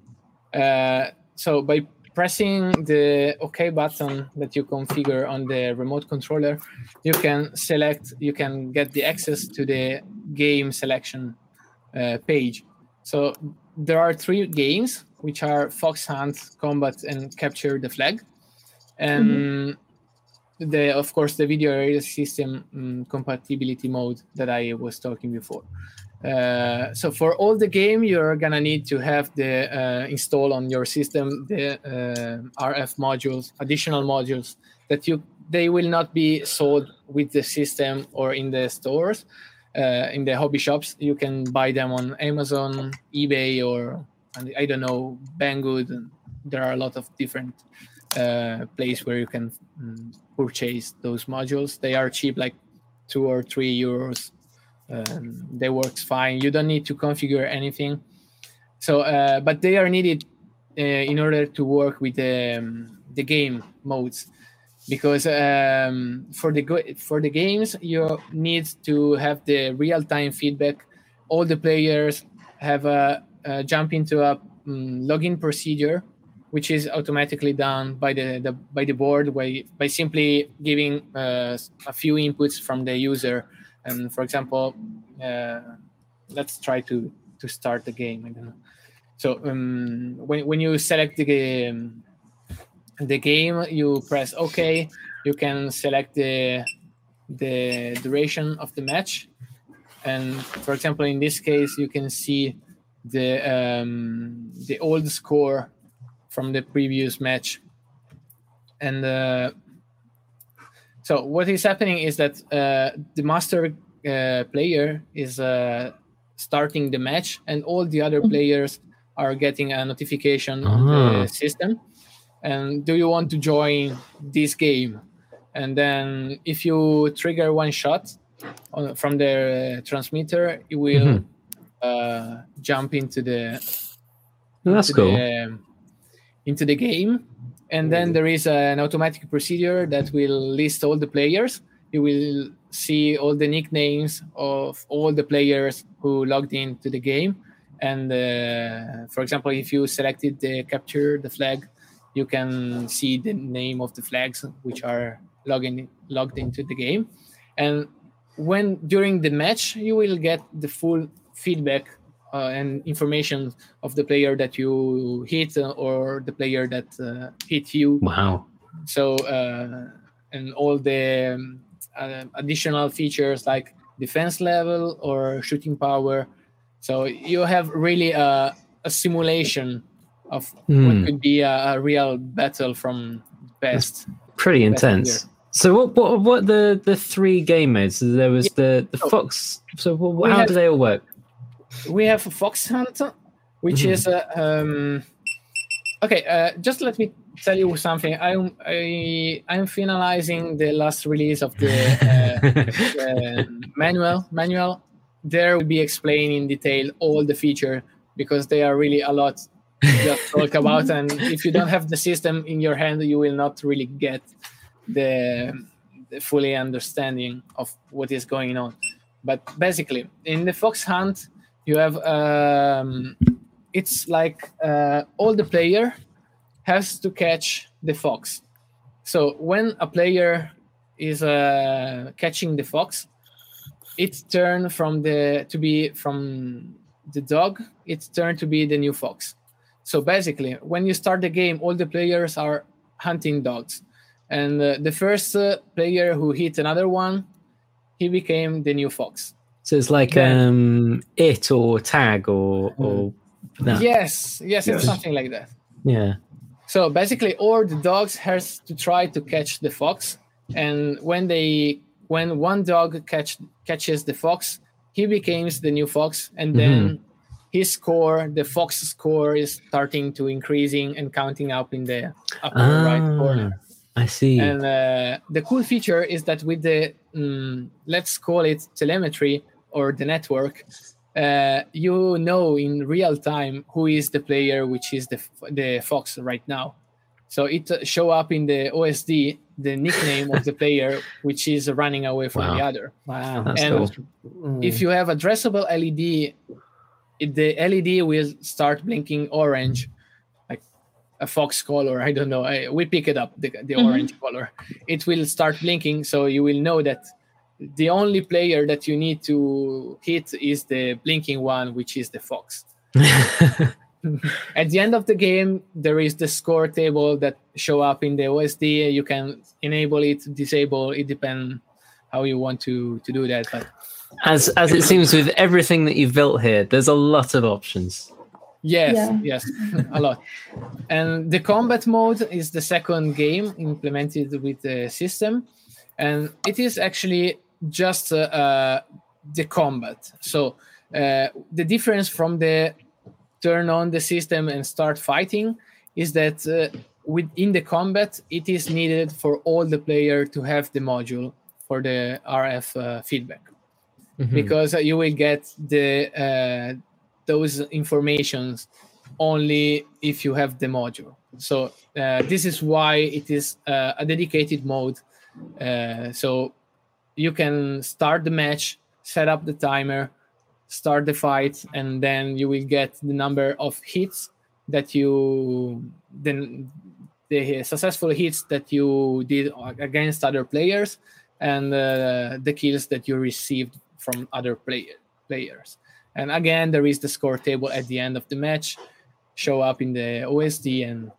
Uh, so by pressing the OK button that you configure on the remote controller, you can select, you can get the access to the game selection uh, page. So there are three games, which are Fox Hunt, Combat, and Capture the Flag. And the of course the video area system mm, compatibility mode that I was talking before. Uh, so for all the game, you're gonna need to have the uh, install on your system the uh, RF modules, additional modules that you they will not be sold with the system or in the stores, uh, in the hobby shops. You can buy them on Amazon, eBay, or and I don't know Banggood. and There are a lot of different uh, where you can mm, purchase those modules. They are cheap, like two or three euros. Um, they works fine. You don't need to configure anything. So, uh, but they are needed uh, in order to work with the um, the game modes, because um, for the go- for the games you need to have the real time feedback. All the players have a, a jump into a um, login procedure which is automatically done by the, the by the board by, by simply giving uh, a few inputs from the user. And for example, uh, let's try to to start the game. So um, when when you select the game, the game, you press OK. You can select the the duration of the match, and for example, in this case, you can see the um, the old score from the previous match. And uh, so what is happening is that uh, the master uh, player is uh, starting the match, and all the other players are getting a notification on Ah. the system. And do you want to join this game? And then if you trigger one shot on, from the transmitter, it will uh, jump into the That's into cool. the, um, into the game. And then there is an automatic procedure that will list all the players. You will see all the nicknames of all the players who logged into the game. And uh, for example if you selected the capture the flag you can see the name of the flags which are logging logged into the game. And when during the match you will get the full feedback uh, and information of the player that you hit uh, or the player that uh, hit you Wow. so uh, and all the um, uh, additional features like defense level or shooting power so you have really a, a simulation of Hmm. what could be a, a real battle from past Pretty Best intense. So what what what the the three game modes? So there was the the fox. So wh- we how have- do they all work? We have a fox hunt which Mhm. is uh, um okay uh, just let me tell you something. I'm i i'm finalizing the last release of the uh, uh, manual. Manual there will be explained in detail all the feature because they are really a lot to talk about and if you don't have the system in your hand you will not really get the, the fully understanding of what is going on. But basically in the fox hunt you have um, it's like uh, all the player has to catch the fox. So when a player is uh, catching the fox it's turned from the to be from the dog it's turned to be the new fox. So basically when you start the game all the players are hunting dogs. And uh, the first uh, player who hit another one he became the new fox So it's like Then- um it or tag or or no. yes yes it's Yes. something like that yeah. So basically, all the dogs has to try to catch the fox, and when they when one dog catch catches the fox, he becomes the new fox, and then his score, the fox score, is starting to increasing and counting up in the upper right Ah, corner. I see. And uh, the cool feature is that with the mm, let's call it telemetry or the network, uh, you know in real time who is the player, which is the the fox right now. So it uh, show up in the OSD the nickname of the player, which is running away from the other. Wow. That's and cool. Mm. If you have addressable LED, the LED will start blinking orange, like a fox color. I don't know. I, we pick it up, the, the Mhm. orange color. It will start blinking, so you will know that the only player that you need to hit is the blinking one, which is the fox. At the end of the game, there is the score table that show up in the OSD. You can enable it, disable. It depends how you want to to do that. But as as it seems with everything that you've built here, there's a lot of options. Yes, Yeah. yes, a lot. And the combat mode is the second game implemented with the system, and it is actually just uh, uh, the combat. So uh, the difference from the turn on the system and start fighting is that uh, within the combat it is needed for all the player to have the module for the RF uh, feedback because uh, you will get the uh, those informations only if you have the module. So uh, this is why it is uh, a dedicated mode. Uh, so you can start the match, set up the timer, start the fight, and then you will get the number of hits that you then the successful hits that you did against other players and uh, the kills that you received from other player, players. And again, there is the score table at the end of the match, show up in the OSD, and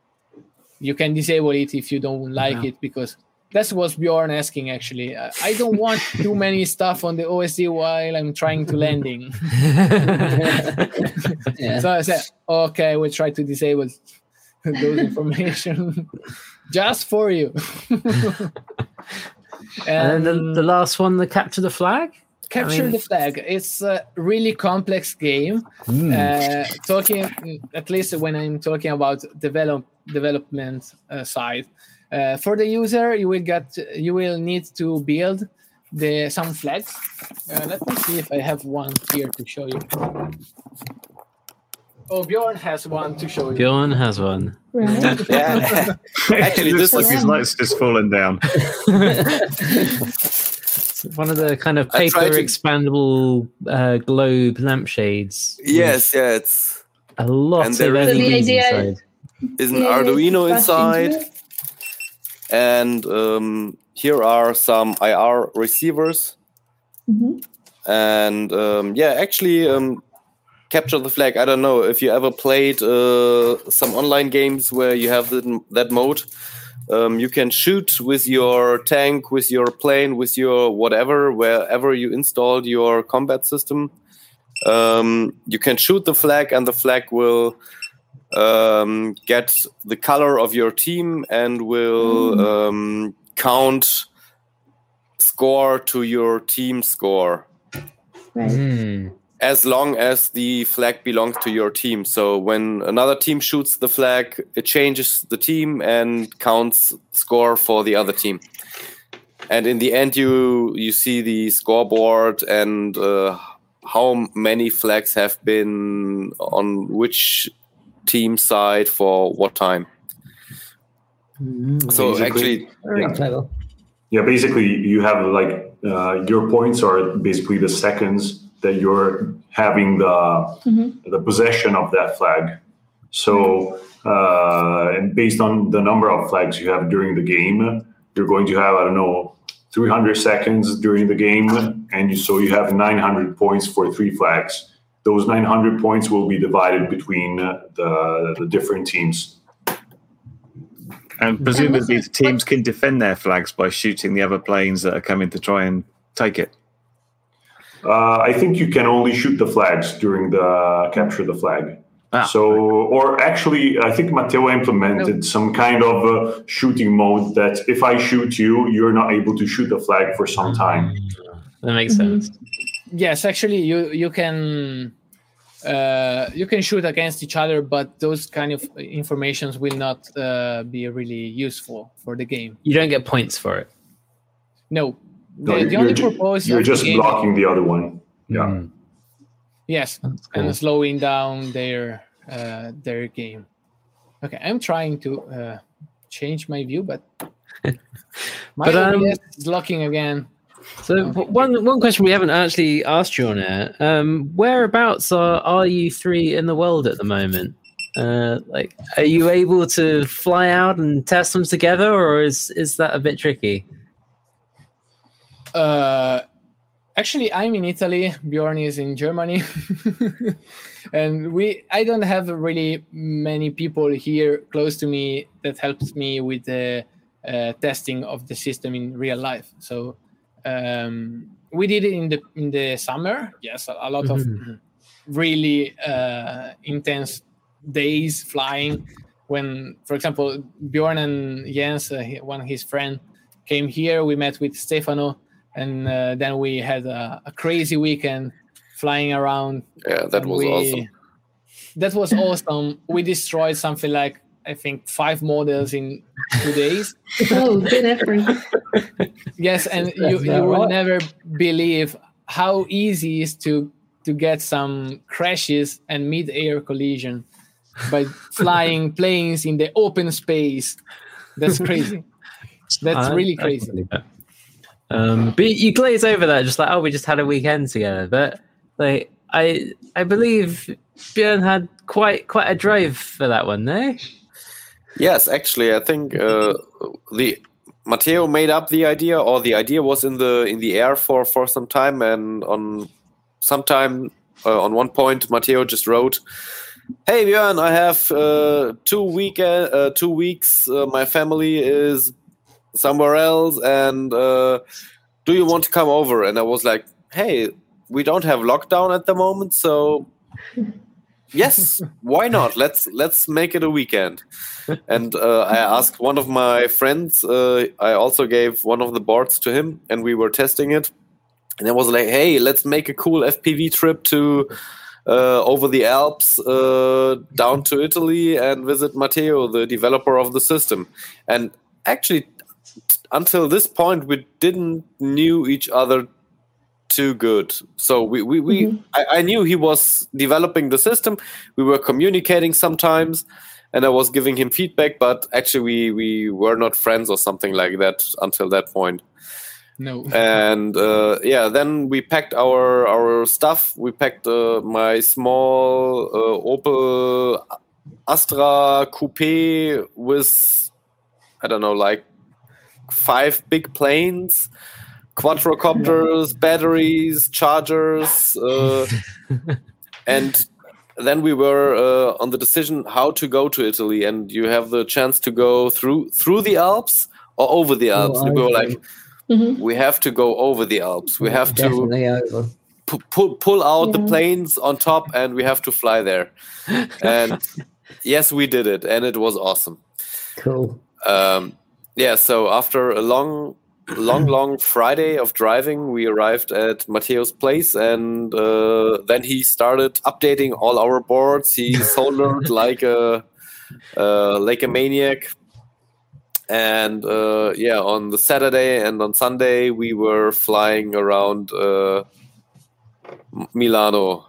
you can disable it if you don't like Wow. it because that's what Bjorn asking actually. I I don't want too many stuff on the OSD while I'm trying to landing. Yeah. So I said, okay, we'll try to disable those information just for you. and then the, the last one, the capture the flag. capture mean- the flag. It's a really complex game. Hmm. Uh, talking at least when I'm talking about develop development uh, side. Uh, for the user, you will get you will need to build the some flags. Uh, let me see if I have one here to show you. Oh, Bjorn has one to show you. Bjorn has one. Right. Yeah. Actually, it this looks like his is light's just fallen down. One of the kind of paper to- expandable uh, globe lampshades. with yes, yeah. It's a lot And of there is- the LEDs idea- inside. is an Arduino it's into inside, and um, here are some IR receivers. Mhm. and um, yeah actually um, capture the flag i don't know if you ever played uh, some online games where you have the, that mode um, you can shoot with your tank with your plane with your whatever wherever you installed your combat system um, you can shoot the flag and the flag will um, get the color of your team and will um, count score to your team score Right. Hmm. as long as the flag belongs to your team. So when another team shoots the flag, it changes the team and counts score for the other team. And in the end, you you see the scoreboard and uh, how many flags have been on which team side for what time. So Basically- actually, Yeah. Yeah, basically, you have like uh, your points are basically the seconds that you're having the Mhm. the possession of that flag. So, uh, and based on the number of flags you have during the game, you're going to have I don't know 300 seconds during the game, and you, so you have 900 points for three flags. Those 900 points will be divided between uh, the the different teams. And presumably, the teams can defend their flags by shooting the other planes that are coming to try and take it. Uh, I think you can only shoot the flags during the capture the flag. Ah. So, or actually, I think Matteo implemented some kind of uh, shooting mode that if I shoot you, you're not able to shoot the flag for some time. That makes Mhm. sense. Yes, actually, you you can uh, you can shoot against each other, but those kind of informations will not uh, be really useful for the game. You don't get points for it. No, No, the, you're, the only ju- purpose you're of the just blocking the other one. Yeah. Mm. Yes, cool. and slowing down their uh, their game. Okay, I'm trying to uh, change my view, but my But, um, is locking again. So one one question we haven't actually asked you on air: um, Whereabouts are are you three in the world at the moment? Uh, like, are you able to fly out and test them together, or is is that a bit tricky? Uh, actually, I'm in Italy. Bjorn is in Germany, and we. I don't have really many people here close to me that helps me with the uh, testing of the system in real life. So um, we did it in the in the summer. Yes, a, a lot of really uh, intense days flying. When, for example, Bjorn and Jens, uh, one of his friend, came here. We met with Stefano, and uh, then we had a, a crazy weekend flying around. yeah, that was we- awesome. That was awesome. We destroyed something like I think five models in two days. Oh, good effort. Yes, and you, you will right. never believe how easy it is to to get some crashes and mid-air collision by flying planes in the open space. That's crazy. That's I- really crazy. that. Um, but you glaze over that, just like, oh, we just had a weekend together. But like, I I believe Björn had quite quite a drive for that one, no? Yes, actually, I think uh, the Matteo made up the idea, or the idea was in the in the air for for some time, and on sometime uh, on one point, Matteo just wrote, "Hey Björn, I have uh, two week uh, two weeks. Uh, my family is somewhere else, and uh, do you want to come over?" And I was like, "Hey, we don't have lockdown at the moment, so." yes why not let's let's make it a weekend and uh, I asked one of my friends. Uh, I also gave one of the boards to him, and we were testing it. And I was like, "Hey, let's make a cool FPV trip to uh, over the Alps uh, down to Italy and visit Matteo, the developer of the system." And actually, until this point, we didn't knew each other too good. So we we, we I, I knew he was developing the system. We were communicating sometimes and I was giving him feedback, but actually we we were not friends or something like that until that point. No. And uh, yeah, then we packed our our stuff. We packed uh, my small uh, Opel Astra Coupe with I don't know like five big planes, quadrocopters, batteries, chargers, uh, and then we were uh, on the decision how to go to Italy, and you have the chance to go through through the Alps or over the Alps. and we were like, Mhm. we have to go over the Alps. We have to Definitely over. pull pull out the planes on top, and we have to fly there. And yes, we did it, and it was awesome. Cool. Um, yeah, so after a long long, long Friday of driving, we arrived at Matteo's place, and uh, then he started updating all our boards. He soldered like a uh, like a maniac. And uh, yeah, on the Saturday and on Sunday, we were flying around uh, Milano,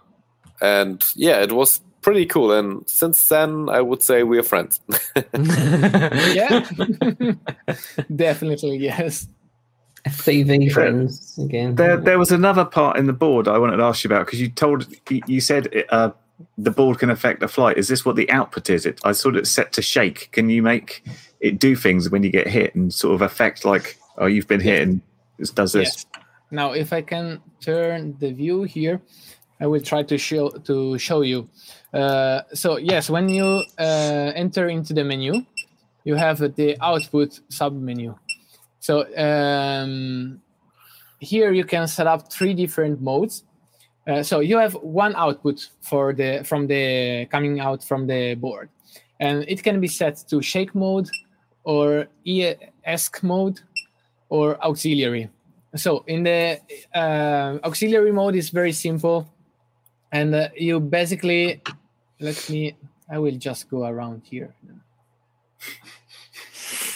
and yeah, it was pretty cool. And since then, I would say we are friends. Yeah, definitely yes. FPV friends again. There, there was another part in the board I wanted to ask you about because you told you- you said uh, the board can affect the flight. Is this what the output is? It I saw it set to shake. Can you make it do things when you get hit and sort of affect like oh you've been hit and it does this? Yes. Now, if I can turn the view here, I will try to show to show you. Uh, so yes, when you uh, enter into the menu, you have the output sub menu. So um, here you can set up three different modes. Uh, so you have one output for the from the coming out from the board, and it can be set to shake mode, or ESC mode, or auxiliary. So in the uh, auxiliary mode is very simple, and uh, you basically let me. I will just go around here.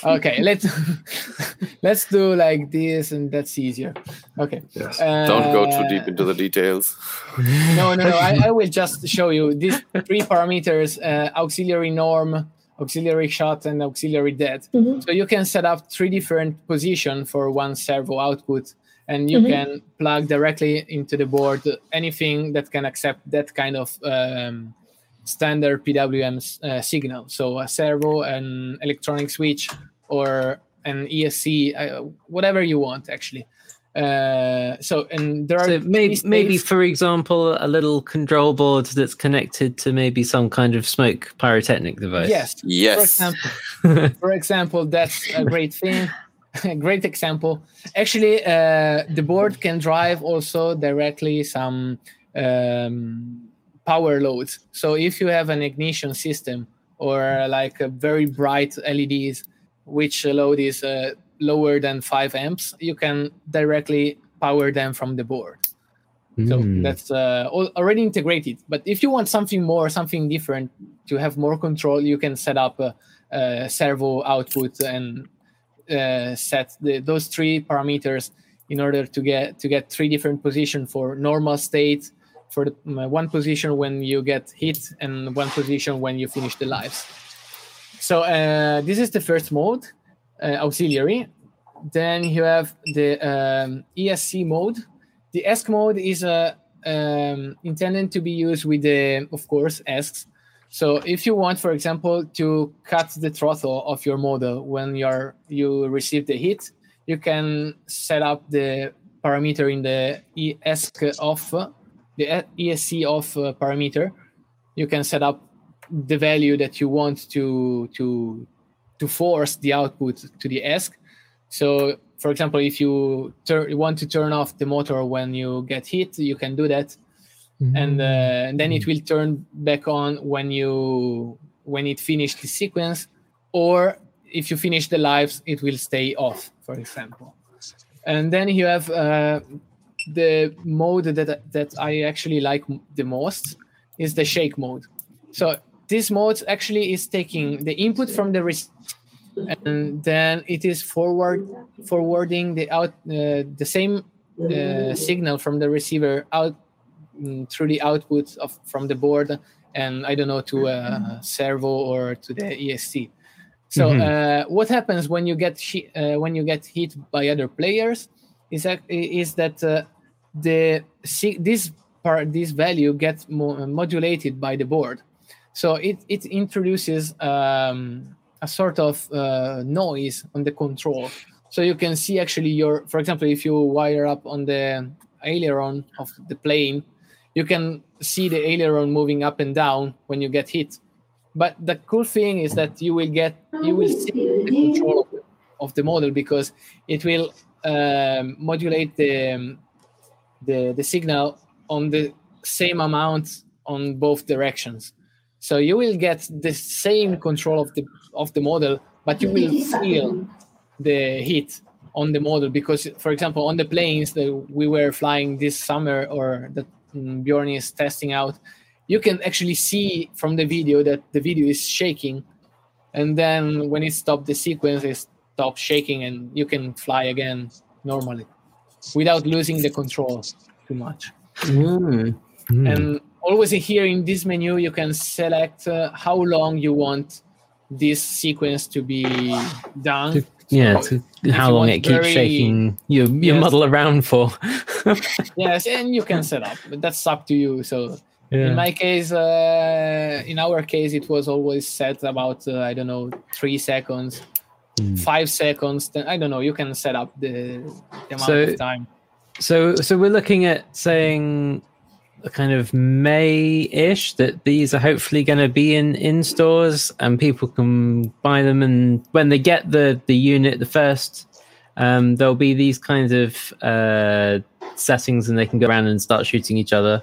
Okay, let's let's do like this, and that's easier. Okay. Yes. Don't go too Uh, deep into the details. no, no, no. I, I will just show you these three parameters: uh, auxiliary norm, auxiliary shot, and auxiliary dead. Mhm. So you can set up three different positions for one servo output, and you Mhm. can plug directly into the board anything that can accept that kind of um, standard PWM uh, signal. So a servo, an electronic switch, or an ESC, uh, whatever you want, actually. Uh, so and there are So maybe, three maybe for example, a little control board that's connected to maybe some kind of smoke pyrotechnic device. yes, For Yes. example, for example, that's a great thing, a great example. Actually, uh, the board can drive also directly some um, power loads. So if you have an ignition system or like a very bright LEDs, which load is uh, lower than five amps, you can directly power them from the board. So Mm. that's uh, already integrated. But if you want something more, something different to have more control, you can set up a, a servo output and uh, set the, those three parameters in order to get to get three different positions for normal state, for the, mm, one position when you get hit, and one position when you finish the lives. So uh, this is the first mode, uh, auxiliary. Then you have the um, ESC mode. The ESC mode is uh, um, intended to be used with the, of course, ESCs. So if you want, for example, to cut the throttle of your model when you're you receive the hit, you can set up the parameter in the ESC off, the ESC off uh, parameter. You can set up the value that you want to to to force the output to the ESC. So, for example, if you you want to turn off the motor when you get hit, you can do that, and, uh, and then it will turn back on when you when it finished the sequence, or if you finish the lives, it will stay off, for example. And then you have uh, the mode that that I actually like the most is the shake mode. So this mode actually is taking the input from the and then it is forward forwarding the out uh, the same uh, signal from the receiver out mm, through the output of from the board and I don't know to a servo or to the ESC. So uh, what happens when you get uh, when you get hit by other players is that is that uh, the si- this part this value gets mo- modulated by the board. So it it introduces um, a sort of uh, noise on the control. So you can see actually your, for example, if you wire up on the aileron of the plane, you can see the aileron moving up and down when you get hit. But the cool thing is that you will get you will see the control of the, model because it will um, modulate the, the the signal on the same amount on both directions. So you will get the same control of the of the model, but you will feel the heat on the model because, for example, on the planes that we were flying this summer or that mm, Bjorn is testing out, you can actually see from the video that the video is shaking, and then when it stopped the sequence, it stops shaking, and you can fly again normally without losing the control too much. Mm. And always here in this menu, you can select uh, how long you want this sequence to be done. Yeah, to, how long it keeps very- shaking your your Yes. model around for. yes, and you can set up, but that's up to you. So Yeah. in my case, uh, in our case, it was always set about uh, I don't know three seconds, Hmm. five seconds. Then I don't know. You can set up the, the amount So- of time. So, so we're looking at saying kind of May-ish that these are hopefully going to be in in stores and people can buy them. And when they get the the unit, the first, um, there'll be these kinds of uh, settings, and they can go around and start shooting each other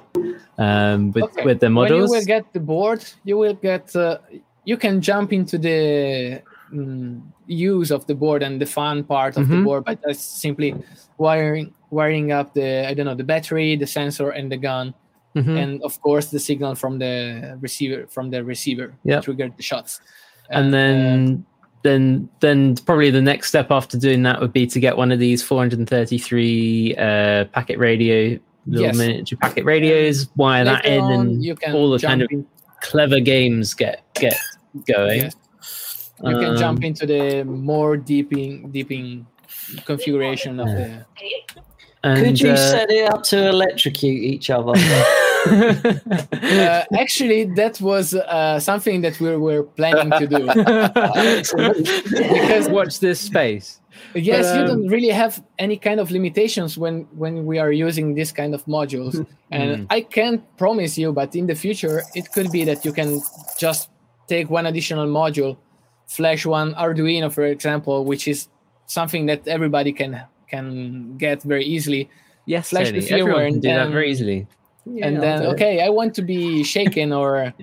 um, with Okay. with their When you will get the board, you will get. Uh, you can jump into the mm, use of the board and the fun part of the Mhm. board by just simply wiring wiring up the I don't know the battery, the sensor, and the gun, Mhm. and of course the signal from the receiver from the receiver Yep. triggered the shots. and uh, then then then probably the next step after doing that would be to get one of these 433 uh, packet radio little Yes. miniature packet radios wire that in on, and you can all the kind of in- clever games get get going yes. you can jump Um, into the more deeping deeping configuration of the and, Could you uh, set it up to electrocute each other? uh, actually that was uh, something that we were planning to do. Because watch this space. Yes But, you um, don't really have any kind of limitations when when we are using this kind of modules. And i can't promise you but in the future it could be that you can just take one additional module flash one arduino for example which is something that everybody can can get very easily yes Flash Tony, the firmware everyone can and do that very easily and Yeah, then I'll do it. okay i want to be shaken or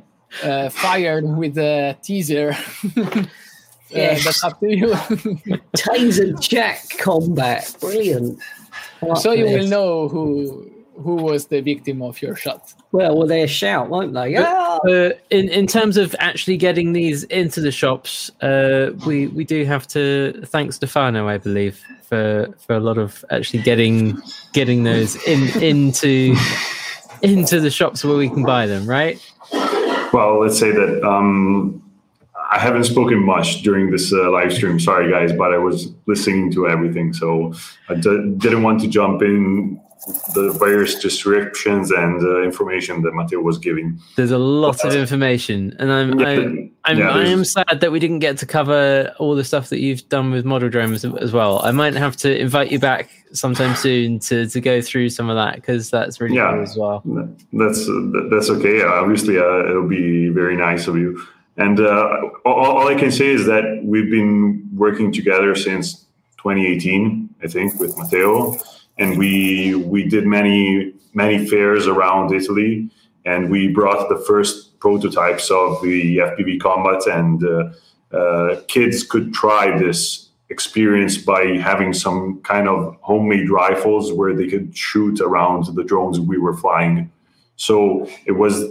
uh, fired with a teaser uh, Yes. that's up to you Taser Jack combat. Brilliant. I like so you will know who who was the victim of your shot Well, well, they'll shout, won't they? Yeah. Uh, in in terms of actually getting these into the shops, uh, we we do have to thank Stefano, I believe, for for a lot of actually getting getting those in into into the shops where we can buy them, right? Well, let's say that um, I haven't spoken much during this uh, live stream. Sorry, guys, but I was listening to everything, so I d- didn't want to jump in the various descriptions and uh, information that Matteo was giving. There's a lot of information, and I'm Yeah, I, I'm yeah, I am sad that we didn't get to cover all the stuff that you've done with model drones as well. I might have to invite you back sometime soon to to go through some of that because that's really Yeah. cool as well. That's that's okay. Obviously, uh, it'll be very nice of you. And uh, all, all I can say is that we've been working together since 2018, I think, with Matteo, and we we did many many fairs around Italy, and we brought the first prototypes of the FPV combat, and uh, uh, kids could try this experience by having some kind of homemade rifles where they could shoot around the drones we were flying. So it was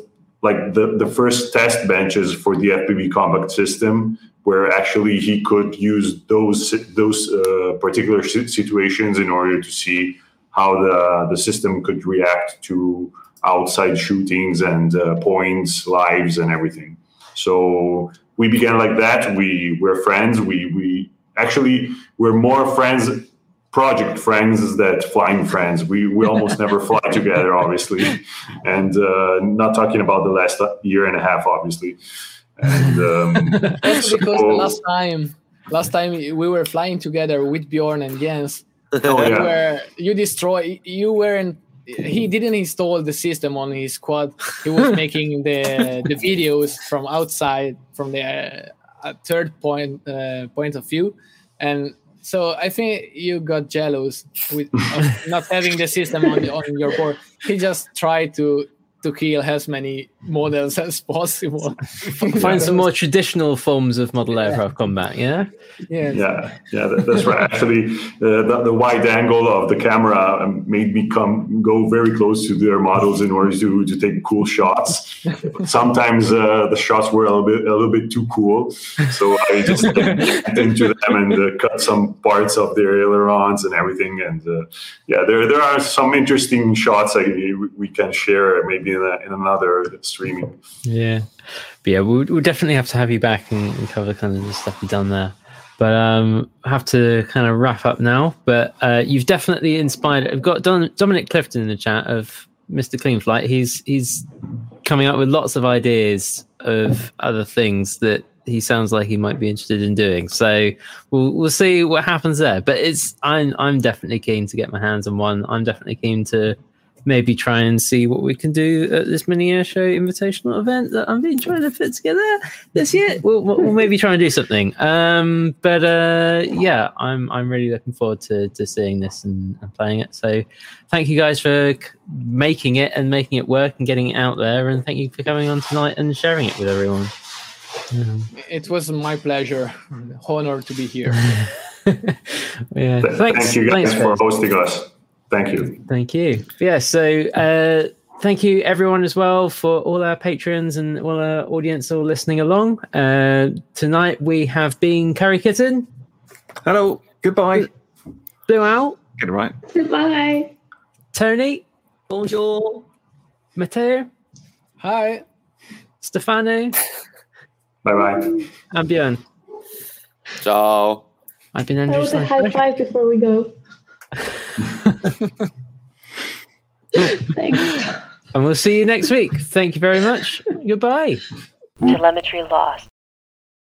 like the, the first test benches for the FPV combat system, where actually he could use those those uh, particular situations in order to see how the the system could react to outside shootings and uh, points, lives, and everything. So we began like that. We were friends. We we actually we're more friends project friends is that flying friends. We we almost never fly together, obviously, and uh, not talking about the last year and a half, obviously. And um, Also because the last time last time we were flying together with Bjorn and Jens oh yeah, where you destroy you weren't he didn't install the system on his quad he was making the the videos from outside from the uh, third point uh, point of view and so i think you got jealous with not having the system on, on your board. He just tried to to kill as many models as possible. Find some more traditional forms of model aircraft combat. Yeah. Yeah. Yeah, yeah, that's right. Actually, uh, the, the wide angle of the camera um, made me come go very close to their models in order to, to take cool shots. But sometimes uh, the shots were a little bit a little bit too cool, so I just went into them and uh, cut some parts of their ailerons and everything. And uh, yeah, there there are some interesting shots I, we can share maybe in, a, in another streaming. Yeah. But yeah, we'll, we'll definitely have to have you back and, and cover kind of the stuff you've done there. But um, have to kind of wrap up now. But uh, you've definitely inspired. I've got Don, Dominic Clifton in the chat of Mr. Cleanflight. He's he's coming up with lots of ideas of other things that he sounds like he might be interested in doing. So we'll we'll see what happens there. But it's I'm I'm definitely keen to get my hands on one. I'm definitely keen to maybe try and see what we can do at this mini air show invitational event that I've been trying to put together this year. We'll, we'll we'll maybe try and do something. Um, but uh, yeah, I'm I'm really looking forward to to seeing this and, and playing it. So thank you guys for c- making it and making it work and getting it out there. And thank you for coming on tonight and sharing it with everyone. Um, It was my pleasure, honor to be here. yeah, Th- thanks, Thank you guys thanks, for hosting us. Thank you. Thank you. Yeah. So uh, thank you everyone as well for all our patrons and all our audience all listening along. Uh, tonight we have been Curry Kitten, Hello. Goodbye. Blue Owl, Get it right. Goodbye. Tony, Bonjour. Matteo, Hi. Stefano, Bye bye. and Björn. Ciao. I've been That Andrew was a Slash high Bush. five before we go. Thanks. and we'll see you next week. Thank you very much. Goodbye. Telemetry lost.